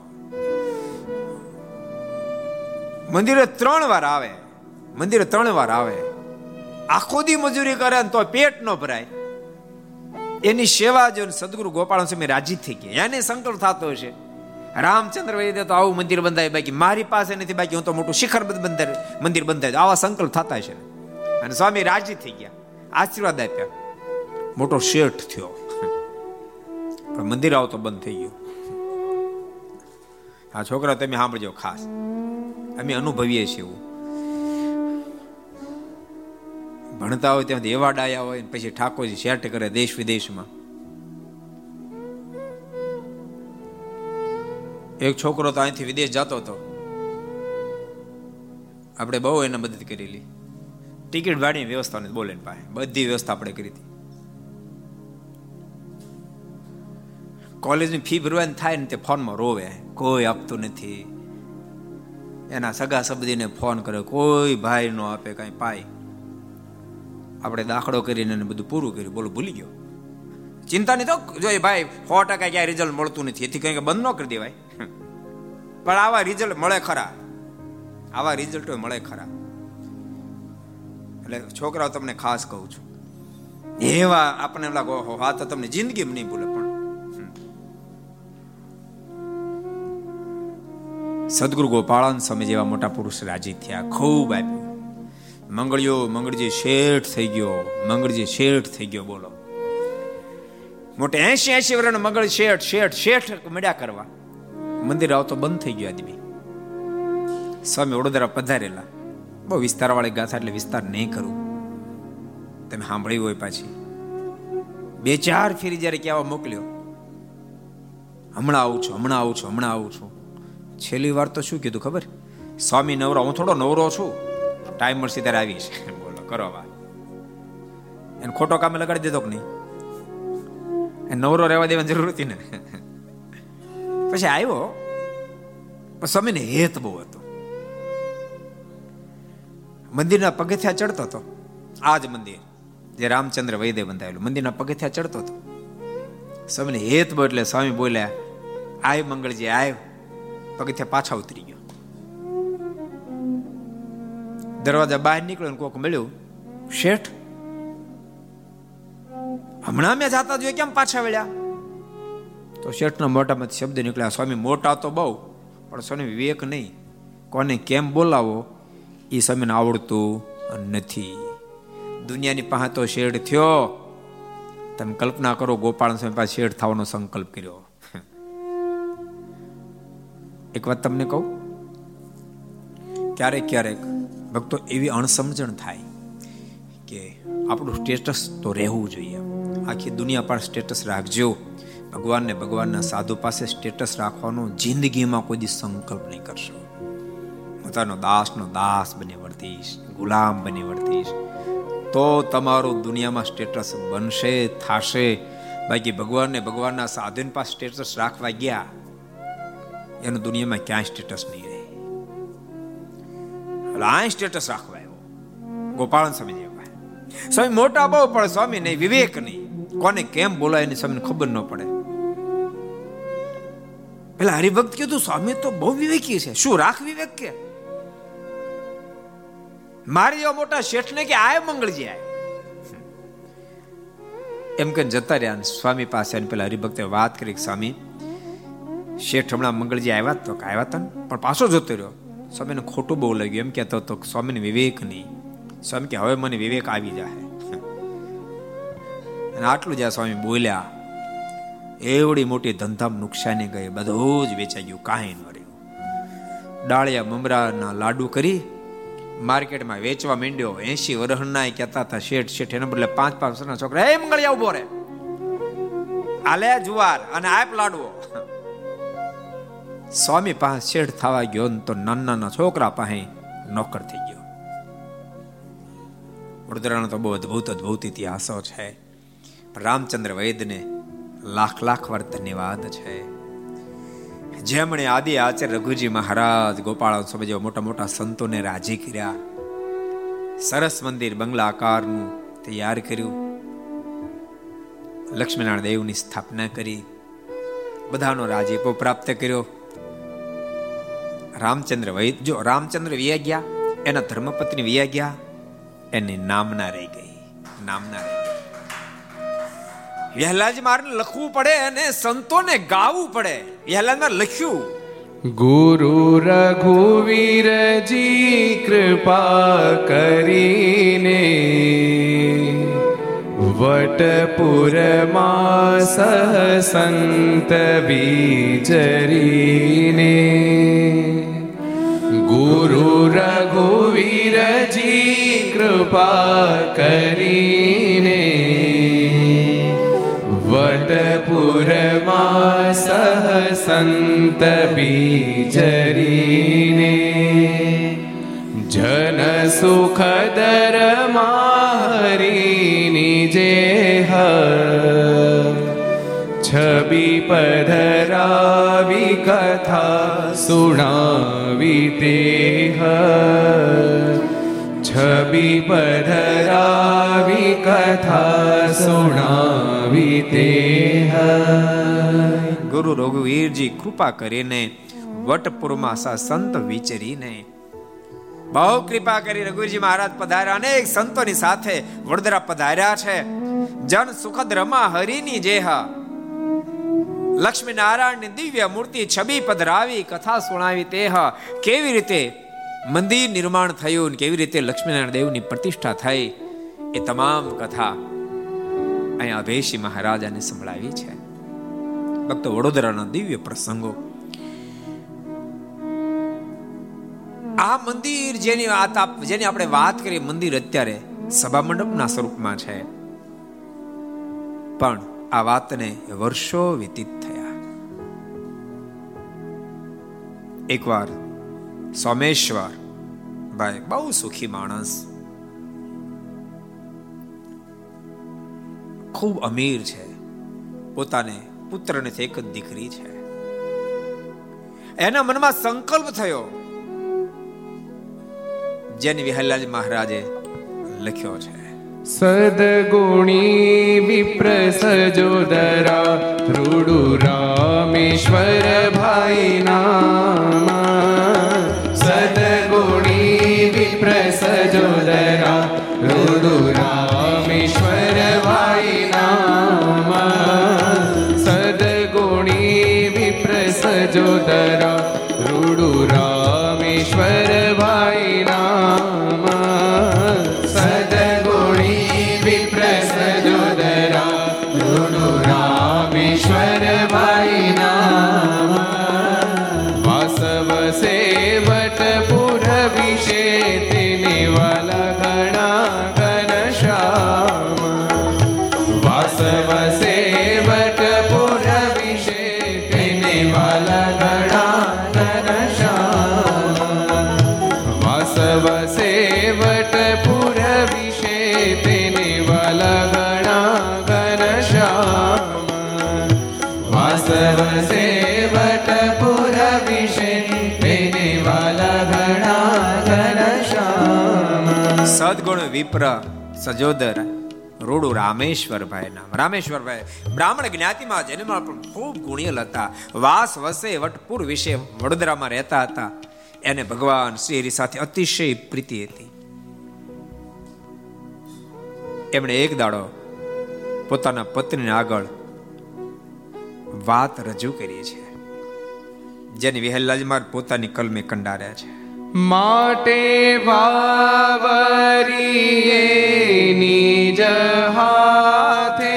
[SPEAKER 2] મંદિરે ત્રણ વાર આવે. મંદિરે ત્રણ વાર આવે. આખો દી મજૂરી કરે ને તો પેટ ન ભરાય. એની સેવા જો સદગુરુ ગોપાલ સ્વામી રાજી થઈ ગયા. એને સંકલ્પ થતો હશે. રામચંદ્ર વૈદ્ય તો આવું મંદિર બંધાય, બાકી મારી પાસે નથી, બાકી હું તો મોટું શિખર બંદર, મંદિર બંધાય. આવા સંકલ્પ થતા છે. અને સ્વામી રાજી થઈ ગયા. આશીર્વાદ આપ્યા. મોટો શેઠ થયો. પણ મંદિર આવતો બંધ થઈ ગયું. આ છોકરા તમે સાંભળજો ખાસ. અમે અનુભવીએ છીએ એવું. ભણતા હોય ત્યાંથી એવા ડાયા હોય પછી ઠાકોરજી શેઠ કરે દેશ વિદેશમાં. એક છોકરો તો અહીંથી વિદેશ જતો હતો. આપણે બહુ એને મદદ કરેલી. ટિકિટ ભાડીની વ્યવસ્થા નથી બોલે પાસે. બધી વ્યવસ્થા આપણે કરી હતી. કોલેજની ફી ભરવાની થાય ને તે ફોનમાં રોવે. કોઈ આપતું નથી. એના સગા સબદીને ફોન કરે કોઈ ભાઈ નો આપે, કાંઈ પાય. આપણે દાખલો કરીને બધું પૂરું કર્યું. બોલો, ભૂલી ગયો. ચિંતા નહીં તો જો ભાઈ સો ટકા ક્યાંય રિઝલ્ટ મળતું નથી. એથી કંઈક બંધ ન કરી દેવાય. પણ આવા રિઝલ્ટ મળે ખરા. આવા રિઝલ્ટ મળે ખરા. એટલે છોકરાઓ તમને ખાસ કહું છું. એવા આપણે લાગો હા તો તમને જિંદગી નહીં ભૂલે પણ. સદગુરુ ગોપાળન સમય જેવા મોટા પુરુષ રાજી થયા, ખૂબ આપ્યું. મંગળિયો મંગળજી, શેઠ થઈ ગયો. મંગળજી, શેઠ થઈ ગયો, બોલો. મોટે એસી એસી વર્ષ મંગળ શેઠ શેઠ શેઠ મળ્યા કરવા. મંદિર આવતો બંધ થઈ ગયો આદમી. સ્વામી વડોદરા પધારેલા. બહુ વિસ્તાર વાળી ગાથા એટલે વિસ્તાર નહીં કરું. તમે સાંભળ્યું હોય પાછી. બે ચાર ફેરી જયારે કહેવા મોકલ્યો. હમણાં આવું છું, હમણાં આવું છું, હમણાં આવું છું. છેલ્લી વાર તો શું કીધું ખબર? સ્વામી નવરો, હું થોડો નવરો છું. ટાઈમ મળશે ત્યારે આવીશ. બોલો, કરો વાત. એને ખોટો કામે લગાડી દેતો કે નહીં? નવરો રહેવા દેવાની જરૂર હતી ને? પછી આવ્યો? પણ સ્વામીને હેત બહુ હતો. મંદિરના પગથિયા ચડતો હતો. આ જ મંદિર જે રામચંદ્ર વૈદે બંધાયેલું. મંદિરના પગથિયા ચડતો હતો. સ્વામીને હેત બહુ એટલે સ્વામી બોલ્યા, આય મંગળજી, આય. પગથિયા પાછા ઉતરી ગયો. દરવાજા બહાર નીકળ્યો ને કોક મળ્યું, શેઠ, હમણાં મેં જાતા જોઈએ કેમ પાછા વળ્યા? તો શેઠના મોટામાં શબ્દ નીકળ્યા, સ્વામી, મોટા તો બહુ, પણ સ્વામી, વિવેક નહીં. કોને કેમ બોલાવો? એ સ્વામીને આવડતું નથી. દુનિયાની પાસે તો શેઠ થયો. તમે કલ્પના કરો, ગોપાલ સ્વામી પાસે શેઠ થવાનો સંકલ્પ કર્યો. એક વાત તમને કહું? ક્યારેક ક્યારેક ભક્તો એવી અણસમજણ થાય કે આપણું સ્ટેટસ તો રહેવું જોઈએ. આખી દુનિયા પર સ્ટેટસ રાખજો. ભગવાનને ભગવાનના સાધુ પાસે સ્ટેટસ રાખવાનો જિંદગીમાં કોઈ દી સંકલ્પ નહીં કરશો. પોતાનો દાસનો દાસ બની વર્તીશ ગુલામ બની વર્તીશ તો તમારું દુનિયામાં સ્ટેટસ બનશે, થાશે. બાકી ભગવાનને ભગવાનના સાધુન પાસે સ્ટેટસ રાખવા ગયા, એનું દુનિયામાં ક્યાંય સ્ટેટસ નહીં રહે. આ સ્ટેટસ રાખવા આવ્યો. ગોપાળન સ્વામી સ્વામી મોટા બહુ પણ સ્વામી નહીં, વિવેક નહીં. કોને કેમ બોલાય એની સ્વામીને ખબર ન પડે. પેલા હરિભક્ત કીધું સ્વામી, તો બહુ વિવેકી છે. શું રાખ વિવેક કે? મારી જેવા મોટા શેઠને કે આય મંગળજી આય. એમ કે જતા રહ્યા સ્વામી પાસે પેલા હરિભક્તે વાત કરી સ્વામી, શેઠ હમણાં મંગળજી આવ્યા તો આવ્યા હતા પણ પાછો જતો રહ્યો. સ્વામીને ખોટું બહુ લાગ્યું. એમ કહેતો હતો સ્વામીને વિવેક નહીં. સ્વામી કે, હવે મને વિવેક આવી જાય અને આટલું જ્યાં સ્વામી બોલ્યા એવડી મોટી ધંધામ નુકસાની ગઈ, બધું જ વેચાઈ ગયું, કાંઈ ન રહ્યું. ડાળિયા મમરાના લાડુ કરી માર્કેટમાં વેચવા માંડ્યો. એસી વરહણના કહેતા હતા, શેઠ શેઠ, એના બદલે પાંચ પાંચ વર્ષના છોકરા, એ મંગળિયા ઊભો રે. આલે જુવાર અને આપ લાડવો. સ્વામી પાસે શેઠ થવા ગયો તો નાના નાના છોકરા પાસે નોકર થઈ ગયો. વડોદરાનો તો બહુ અદભુત અદભુત ઇતિહાસો છે. રામચંદ્ર વૈદને લાખ લાખ વાર ધન્યવાદ છે. જેમણે આદિ આચાર્ય રઘુજી મહારાજ ગોપાળ સ્વામી જેવા મોટા મોટા સંતોને રાજી કર્યા, સરસ મંદિર બંગલા આકારનું તૈયાર કર્યું, લક્ષ્મીનારાયણ દેવની સ્થાપના કરી, બધાનો રાજીપો પ્રાપ્ત કર્યો. રામચંદ્ર વૈદ જો રામચંદ્ર વિયા ગયા, એના ધર્મપત્ની વિયા ગયા, એની નામના રહી ગઈ, નામના રહી વહેલાજ મારને લખવું પડે અને સંતોને ગાવું પડે. વહેલાજ માર લખ્યું,
[SPEAKER 1] ગુરુ રઘુવીરજી કૃપા કરીને વટપુરમાં સહસંત બીજરીને ગુરુ રઘુવીરજી કૃપા કરીને વટપુરમાં સહસંત બીજરીને જન સુખદર મારીની જે છબી પધરાવી કથા સુણાવી તે છબી પધરાવી કથા સુણાવી તે
[SPEAKER 2] ગુરુ રઘુવીરજી કૃપા કરીને વટપુરમાં સા સંત વિચરીને, બહુ કૃપા કરી રઘુજી મહારાજ પધાર્યા. અનેક સંતોની સાથે વડોદરા પધાર્યા છે. જન સુખદ રમા હરિની જેહ લક્ષ્મી નારાયણની દિવ્ય મૂર્તિ છબી પધરાવી, કથા સુણાવી તેહ કેવી રીતે મંદિર નિર્માણ થયું ને કેવી રીતે લક્ષ્મીનારાયણ દેવની પ્રતિષ્ઠા થઈ એ તમામ કથા અહીંયા અભેશી મહારાજાને સંભળાવી છે. ભક્તો વડોદરાના દિવ્ય પ્રસંગો. આ મંદિર જેની વાત જેની આપણે વાત કરીએ, મંદિર અત્યારે સભા મંડપના સ્વરૂપમાં છે. પણ આ વાતને વર્ષો વ્યતીત થયા. એકવાર સોમેશ્વર. ભાઈ, બહુ સુખી માણસ. ખૂબ અમીર છે. પોતાને પુત્ર નથી એક જ દીકરી છે. એના મનમાં સંકલ્પ થયો. જેને વિહલાલ મહારાજે લખ્યો છે.
[SPEAKER 1] સદગુણી વિપ્ર સજોદરા રૂડુ રામેશ્વર ભાઈ નામ વિપ્ર સજોદર, રૂડુ
[SPEAKER 2] રામેશ્વરભાઈ નામ. રામેશ્વરભાઈ, બ્રાહ્મણ જ્ઞાતિમાં જન્મમાં પણ ખૂબ ગુણિયલ હતા વાસ વસે વટપુર વિશે વડોદરામાં રહેતા હતા. એને ભગવાન શ્રી સાથે અતિશય પ્રીતિ હતી. એમણે એક દાડો પોતાના પત્નીને આગળ વાત રજૂ કરી છે, જેની વિહલ્લાજ પોતાની કલમે કંડાર્યા છે.
[SPEAKER 1] માટે વાવરીએ નિજ હાથે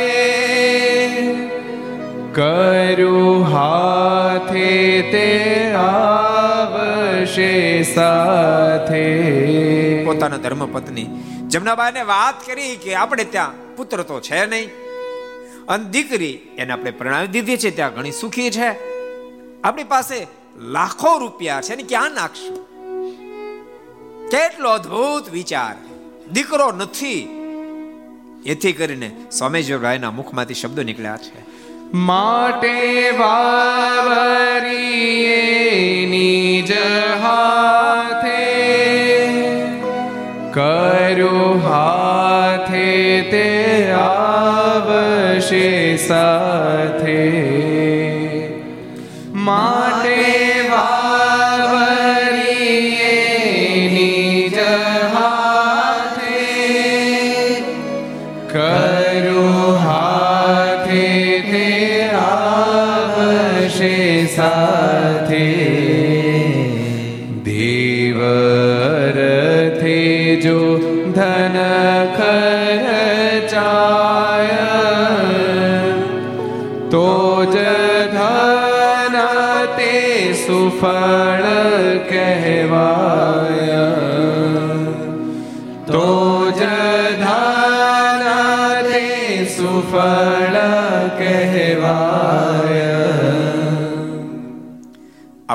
[SPEAKER 1] કરું હાથે તે આવશે સાથે.
[SPEAKER 2] પોતાના ધર્મ પત્ની જમનાબાઈને વાત કરી કે આપણે ત્યાં પુત્ર તો છે નહીં. અને દીકરી એને આપણે પ્રણાવી દીધી છે, ત્યાં ઘણી સુખી છે. આપણી પાસે લાખો રૂપિયા છે ને ક્યાં નાખશું? કેટલો અદ્ભુત વિચાર. દીકરો નથી. એથી કરીને સોમેશ્વરભાઈના મુખમાંથી શબ્દો નીકળ્યા છે.
[SPEAKER 1] માટે વાવરીએ નિજ હાથે કરો હાથે તે આવશે સાથે. માટે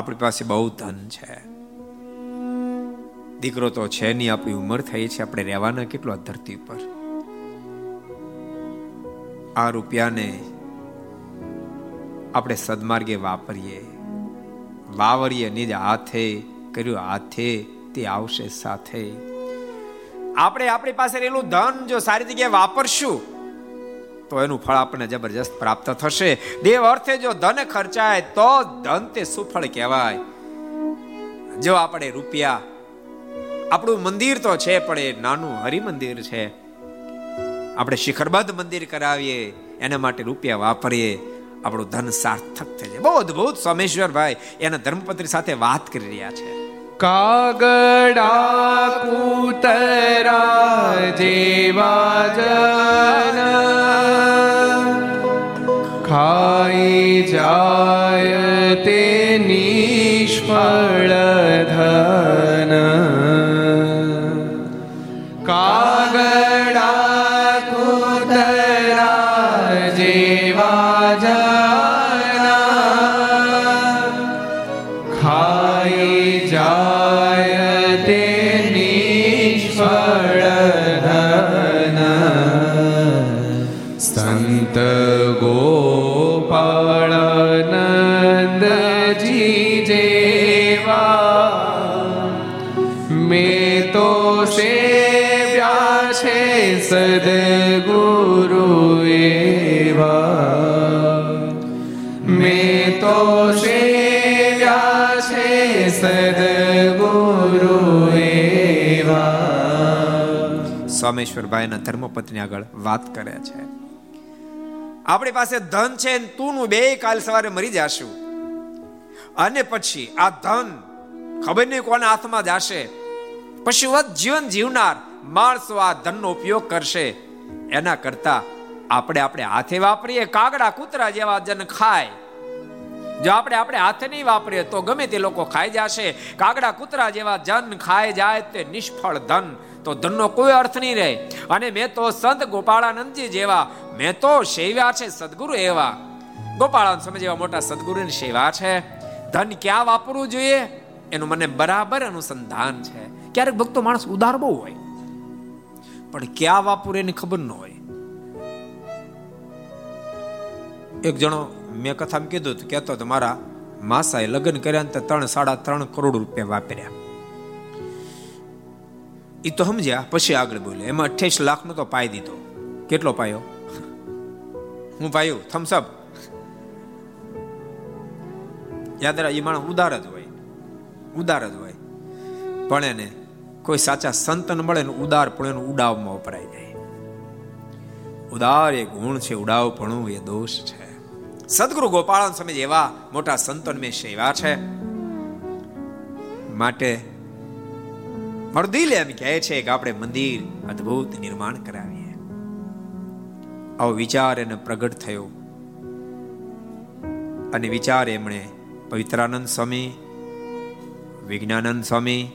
[SPEAKER 2] આપણી પાસે બહુ ધન છે. દીકરો તો છે નહીં, આપણી ઉંમર થઈ છે, આપણે રહેવાના કેટલો ધરતી ઉપર આ રૂપિયાને આપણે સદમાર્ગે વાપરીએ. વાવરીએ નિજ હાથે, કર્યું હાથે, તે આવશે સાથે. આપણે આપણી પાસે રહેલું ધન જો સારી જગ્યાએ વાપરશું તો એનું ફળ આપણને જબરજસ્ત પ્રાપ્ત થશે. દેવ અર્થે જો ધન ખર્ચાય, તો ધન તે સુફળ કહેવાય. જો આપણે રૂપિયા, આપણું મંદિર તો છે, પણ એ નાનું હરિ મંદિર છે. આપણે શિખરબદ્ધ મંદિર કરાવીએ, એના માટે રૂપિયા વાપરીએ, આપણું ધન સાર્થક થઈ જાય. બહુ અદભુત સોમેશ્વરભાઈ એના ધર્મપત્રી સાથે વાત કરી રહ્યા છે.
[SPEAKER 1] કાગડા કૂતરા જેવા જન ખાઈ જાય તે
[SPEAKER 2] સોમેશ્વરભાઈના ધર્મપત્ની આગળ વાત કરે છે. આપણી પાસે ધન છે તું નું બે કાલ સવારે મરી જશું. અને પછી આ ધન ખબર નહીં કોના હાથમાં જશે. પશુવત જીવન જીવનાર માણસો આ ધનનો ઉપયોગ કરશે. એના કરતા આપણે આપણે હાથે વાપરીએ, કાગડા કૂતરા જેવા જન ખાય. જો આપણે આપણે હાથે નહીં વાપરીએ તો ગમે તે લોકો ખાઈ જશે. કાગડા કૂતરા જેવા જન ખાઈ જાય તે નિષ્ફળ ધન તો ધનનો કોઈ અર્થ નહીં રહે. અને મેં તો સંત ગોપાળાનંદજી જેવા, મેં તો સેવ્યા છે સદગુરુ એવા. ગોપાળાનંદ સમય જેવા મોટા સદગુરુની સેવા છે. ધન ક્યાં વાપરવું જોઈએ? એનું મને બરાબર અનુસંધાન છે. ક્યારેક ભક્તો માણસ ઉદાર બહુ હોય. પણ ક્યાં વાપરું એની ખબર ન હોય. એક જણો મેં કથામાં કીધું કહેતો તો મારા માસાએ લગ્ન કર્યા ને ત્રણ, સાડા ત્રણ કરોડ રૂપિયા વાપર્યા. એ તો સમજ્યા, પછી આગળ બોલે. એમાં અઠ્યાવીસ લાખનો તો પાય દીધો. કેટલો પાયો? હું પાયું થમ્સઅપ યાદ રાખ એ માણસ ઉદાર જ હોય. ઉદાર જ હોય. પણ એને કોઈ સાચા સંતન મળે ને ઉદાર પણ એનું ઉડાવમાં વપરાઈ જાય. ઉદાર એ ગુણ છે, ઉડાવપણું એ દોષ છે. સદગુરુ ગોપાળન સમય એવા મોટા સંતન મેં સેવા છે. માટે મારું એમ કહે છે કે આપણે મંદિર અદ્ભુત નિર્માણ કરાવીએ. આવો વિચાર એને પ્રગટ થયો. અને વિચાર એમણે પવિત્રાનંદ સ્વામી, વિજ્ઞાનંદ સ્વામી,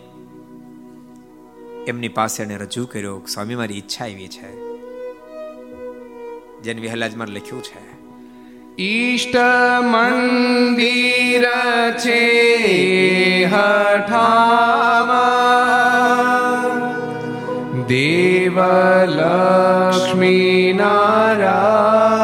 [SPEAKER 2] એમની પાસે એને રજૂ કર્યો સ્વામી, મારી ઈચ્છા એવી છે. જેને વિહલાજમાં લખ્યું છે,
[SPEAKER 1] ઈષ્ટ મંદિર છે, હઠામાં દેવલક્ષ્મીનારાયણ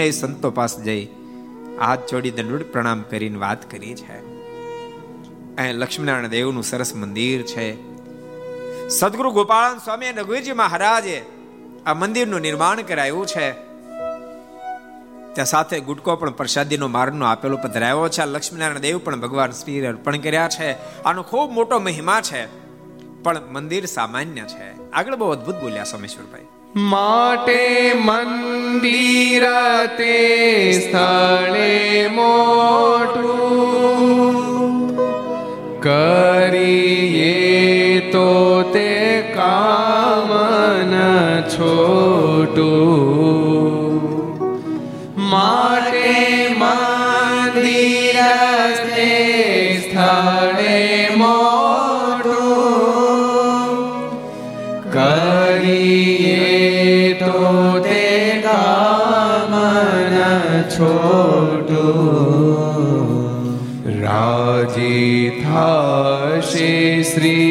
[SPEAKER 2] બંને સંતો પાસે જઈ હાથ જોડી દંડ પ્રણામ કરીને વાત કરી છે. અહીં લક્ષ્મીનારાયણ દેવનું સરસ મંદિર છે. સદગુરુ ગોપાલ સ્વામી રઘુવીરજી મહારાજે આ મંદિરનું નિર્માણ કરાયું છે. ત્યાં સાથે ગુટકો પણ પ્રસાદીનો માર્ગનો આપેલો પધરાયો છે. લક્ષ્મીનારાયણ દેવ પણ ભગવાન શ્રી અર્પણ કર્યા છે. આનો ખૂબ મોટો મહિમા છે. પણ મંદિર સામાન્ય છે. આગળ બહુ અદ્ભુત બોલ્યા સોમેશ્વરભાઈ.
[SPEAKER 1] માટે મંદિર તે સ્થળે મોટું કરીએ તો તે કામ છોટું. માટે તે કામ ન છોટું. રાજી થાશે શ્રીજી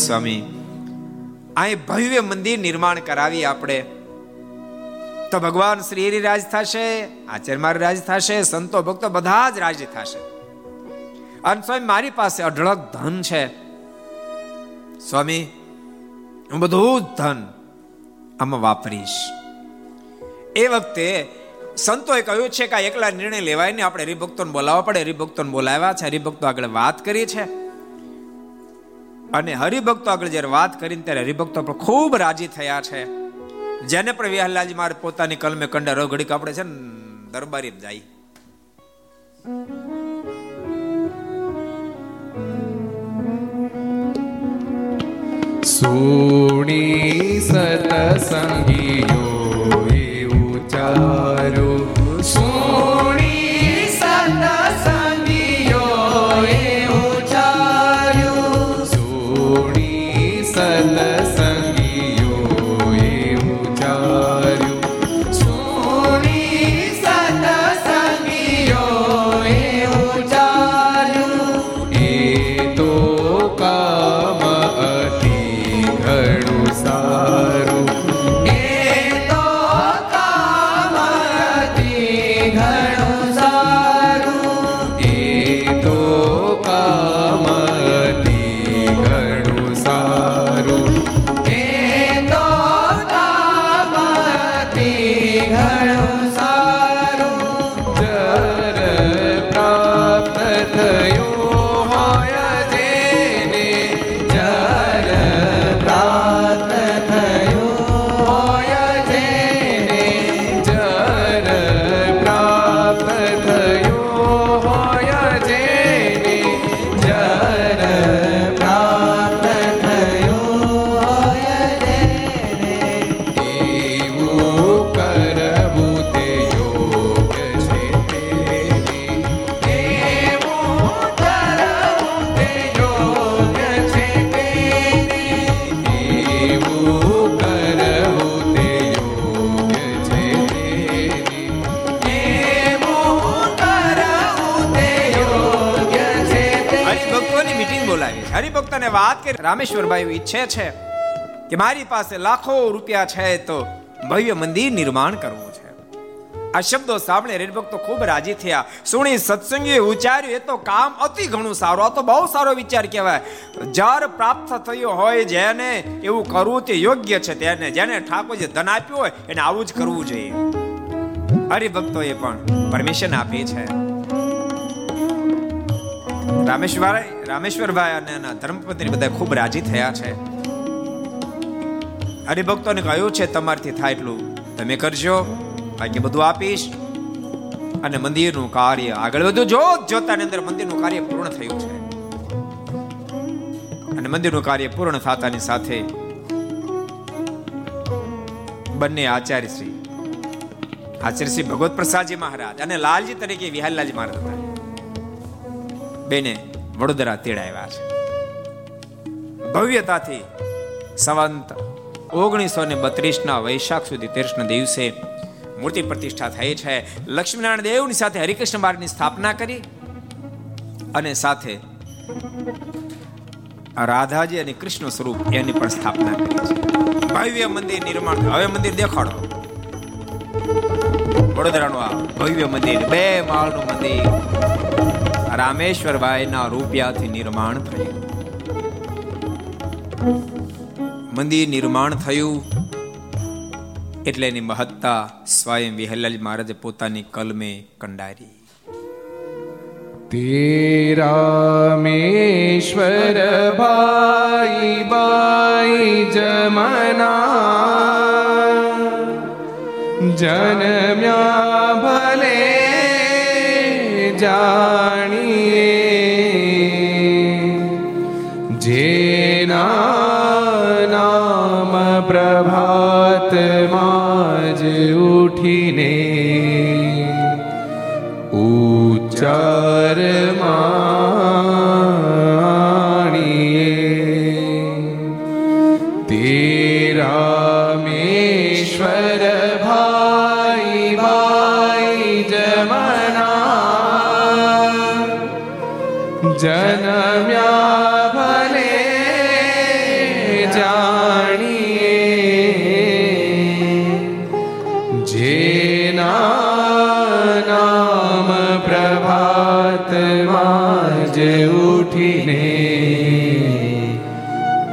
[SPEAKER 2] સ્વામી અહીં ભવ્ય મંદિર નિર્માણ કરાવી આપણે. તો ભગવાન શ્રી હરિ રાજ થશે આચાર્ય રાજ થશે, સંતો ભક્તો બધા જ રાજ થશે. અને સ્વામી, મારી પાસે અઢળક ધન છે. સ્વામી, હું બધું જ ધન આમાં વાપરીશ. એ વખતે સંતોએ કહ્યું છે કે એકલા નિર્ણય લેવાય ને આપણે હરિભક્તોને બોલાવવા પડે. હરિભક્તોને બોલાવ્યા છે. હરિભક્તો આગળ વાત કરી છે. અને હરિભક્તો આગળ જ્યારે વાત કરીને ત્યારે હરિભક્તો પણ ખૂબ રાજી થયા છે. જેને પણ વિહલાલજી મારે પોતાની કલમે કંડા રઘડી કાપડે છે ને દરબારી જાય.
[SPEAKER 1] સુણી સતસંગીઓ એ ઉચારો
[SPEAKER 2] રામેશ્વરભાઈ ઈચ્છે છે કે મારી પાસે લાખો રૂપિયા છે તો ભવ્ય મંદિર નિર્માણ કરવું છે. આ શબ્દો સાંભળે હરિભક્તો ખૂબ રાજી થયા. સુણી સત્સંગી ઉચ્ચાર્યું, એ તો કામ અતિ ઘણું સારું. આ તો બહુ સારો વિચાર કહેવાય. જર પ્રાપ્ત થયો હોય જેને એવું કરવું તે યોગ્ય છે. તેને જેને ઠાકોરજી ધન આપ્યું હોય એને આવું જ કરવું જોઈએ. હરિભક્તોએ પણ પરમિશન આપી છે. રામેશ્વર રામેશ્વરભાઈ અને એના ધર્મપત્ની બધા ખૂબ રાજી થયા છે. હરિભક્તોને કહ્યું છે, તમારથી થાય એટલું. તમે કરજો. બાકી બધું આપીશ. અને મંદિરનું કાર્ય આગળ વધુ જોત જોતાની અંદર મંદિરનું કાર્ય પૂર્ણ થયું છે. અને મંદિરનું કાર્ય પૂર્ણ થતાની સાથે બંને આચાર્ય શ્રી આચાર્ય શ્રી ભગવત પ્રસાદજી મહારાજ અને લાલજી તરીકે વિહારલાલજી મહારાજ હતા. બેને વડોદરા તેડાવ્યા છે. ભવ્યતાથી સંવંત ઓગણીસો ને બત્રીસ ના વૈશાખ સુધી કૃષ્ણ દિવસે મૂર્તિ પ્રતિષ્ઠા થઈ છે. લક્ષ્મીનારાયણ દેવની સાથે હરિકૃષ્ણ માર્ગની સ્થાપના કરી અને સાથે રાધાજી અને કૃષ્ણ સ્વરૂપ એની પણ સ્થાપના કરી છે. ભવ્ય મંદિર નિર્માણ હવે મંદિર દેખાડો. વડોદરાનું આ ભવ્ય મંદિર, બે માળનું મંદિર. રામેશ્વરભાઈના રૂપિયાથી નિર્માણ થયું. મંદિર નિર્માણ થયું એટલે એની મહત્તા સ્વયં વિહલાજી મહારાજે પોતાની કલમે કંડારી.
[SPEAKER 1] તેરામેશ્વર ભાઈ બાઈ જમના જનમ્યા ભલે જાણીએ. જેના નામ પ્રભાતમાં જ ઉઠીને જનમ્યા ભલે જાણીએ જેના નામ પ્રભાતમાં જ ઉઠીને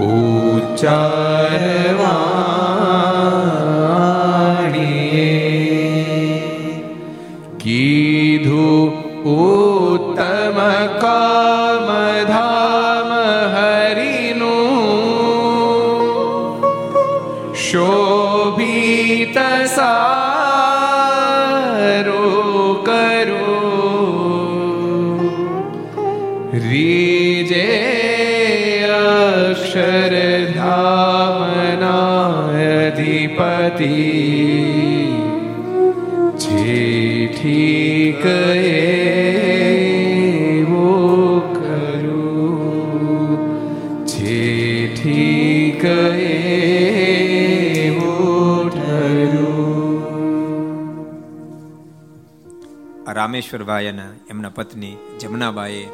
[SPEAKER 1] ઉચ્ચારવાણીએ
[SPEAKER 2] રામેશ્વરભાઈ અને એમના પત્ની જમનાબાઈએ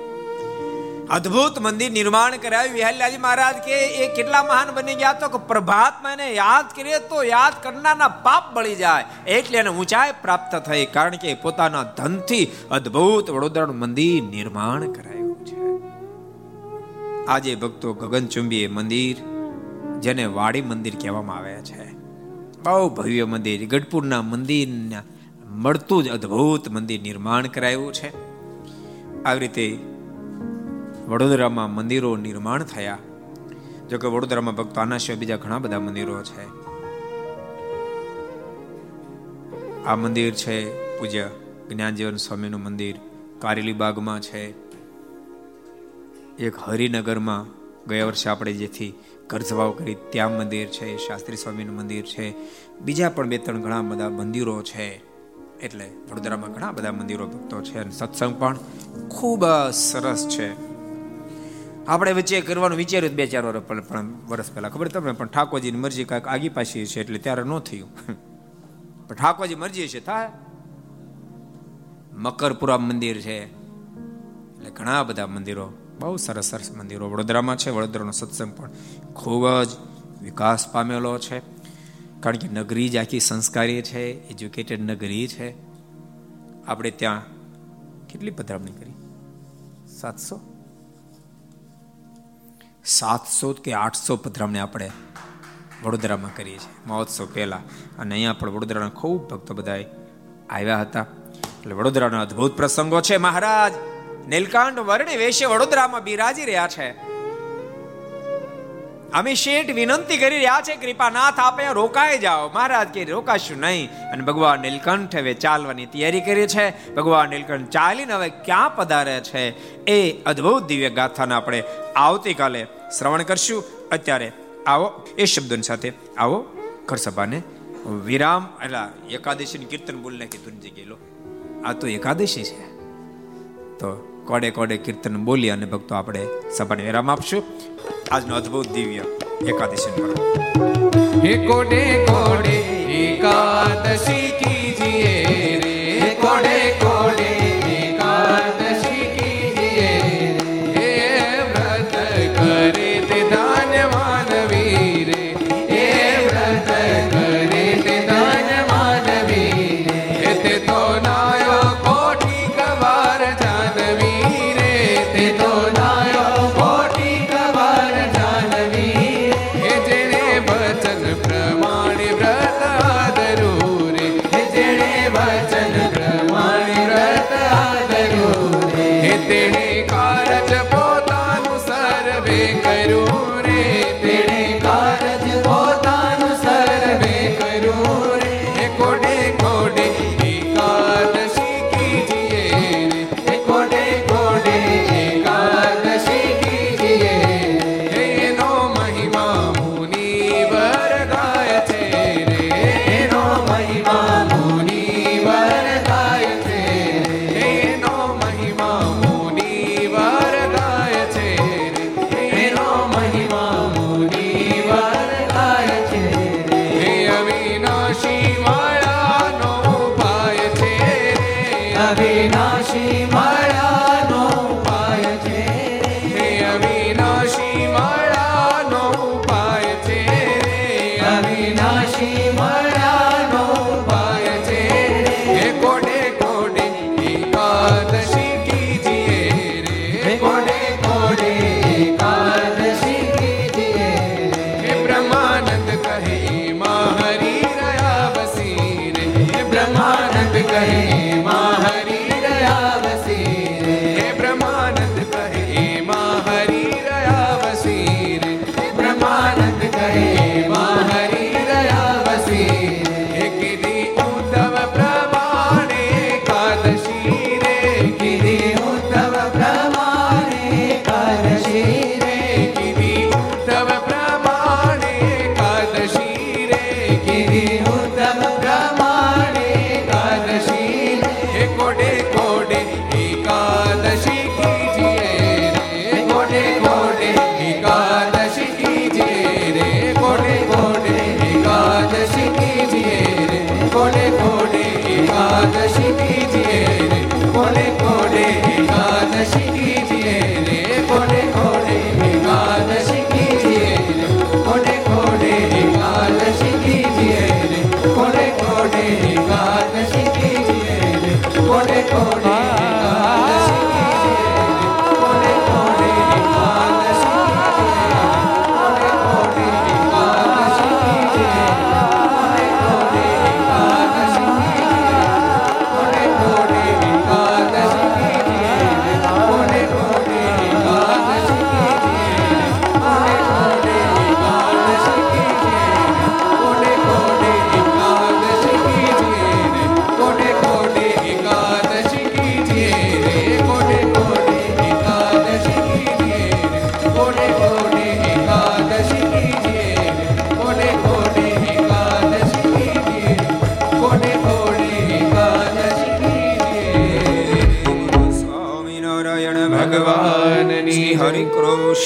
[SPEAKER 2] અદ્ભુત મંદિર નિર્માણ કરાવ્યું વિહલ્યાજી મહારાજ કે એ કેટલા મહાન બની ગયા તો કે પ્રભાતમાં એને યાદ કરીએ તો યાદ કરનારના પાપ બળી જાય. એટલે એને ઊંચાઈ પ્રાપ્ત થઈ કારણ કે પોતાના ધનથી અદ્ભુત વડોદરાનું મંદિર નિર્માણ કરાયું છે. આજે ભક્તો ગગનચુંબી મંદિર, જેને વાડી મંદિર કહેવામાં આવે છે. બહુ ભવ્ય મંદિર ગઢપુરના મંદિરના મળતું જ અદ્ભુત મંદિર નિર્માણ કરાયું છે. આવી રીતે વડોદરામાં મંદિરો નિર્માણ થયા. જોકે વડોદરામાં ભક્તો આના સિવાય બીજા ઘણા બધા મંદિરો છે. આ મંદિર છે પૂજ્ય જ્ઞાનજીવન સ્વામીનું મંદિર. કારેલી બાગમાં છે. એક હરિનગરમાં ગયા વર્ષે આપણે જેથી કરજવાવ કરી ત્યાં મંદિર છે, શાસ્ત્રી સ્વામીનું મંદિર છે. બીજા પણ બે ત્રણ ઘણા બધા મંદિરો છે. એટલે વડોદરામાં ઘણા બધા મંદિરો ભક્તો છે અને સત્સંગ પણ ખૂબ સરસ છે. આપણે વચ્ચે કરવાનું વિચાર્યું બે ચાર વર્ષ પણ વર્ષ પહેલા ખબર તમને? પણ ઠાકોરજીની મરજી કાંઈક આગી પાછી છે એટલે ત્યારે ન થયું. પણ ઠાકોરજી મરજી છે, થાય. મકરપુરા મંદિર છે. એટલે ઘણા બધા મંદિરો, બહુ સરસ સરસ મંદિરો વડોદરામાં છે. વડોદરાનો સત્સંગ પણ ખૂબ જ વિકાસ પામેલો છે. કારણ કે નગરી જ આખી સંસ્કારી છે એજ્યુકેટેડ નગરી છે. આપણે ત્યાં કેટલી પધરામણી કરી? સાતસો? સાતસો કે આઠસો પધરામણી આપણે વડોદરામાં કરીએ છીએ. મહોત્સવ પહેલાં. અને અહીંયા પણ વડોદરાના ખૂબ ભક્તો બધા આવ્યા હતા. એટલે વડોદરાનો અદ્ભુત પ્રસંગો છે. મહારાજ, નીલકાંઠ વર્ણિ વેશે વડોદરામાં બિરાજી રહ્યા છે. અમે શેઠ વિનંતી કરી રહ્યા છે, કૃપાનાથ, આપે રોકાઈ જાઓ. મહારાજ કે, રોકાશું નહીં. અને ભગવાન નીલકંઠ હવે ચાલવાની તૈયારી કરી છે. ભગવાન નીલકંઠ ચાલીને હવે ક્યાં પધારે છે? એ અદ્ભુત દિવ્ય ગાથાને આપણે આવતીકાલે શ્રવણ કરશું. અત્યારે આવો, એ શબ્દોની સાથે આવો. ઘરસભાને વિરામ, એટલે એકાદશીની કીર્તન બોલને કીધું જગ્યાએ લો. આ તો એકાદશી છે. તો કોડે કોડે કીર્તન બોલી અને ભક્તો આપણે સભાને વિરામ આપશું. આજનો અદ્ભુત દિવ્ય એકાદશી પર્વ.
[SPEAKER 1] એકોડે કોડે એકાદશી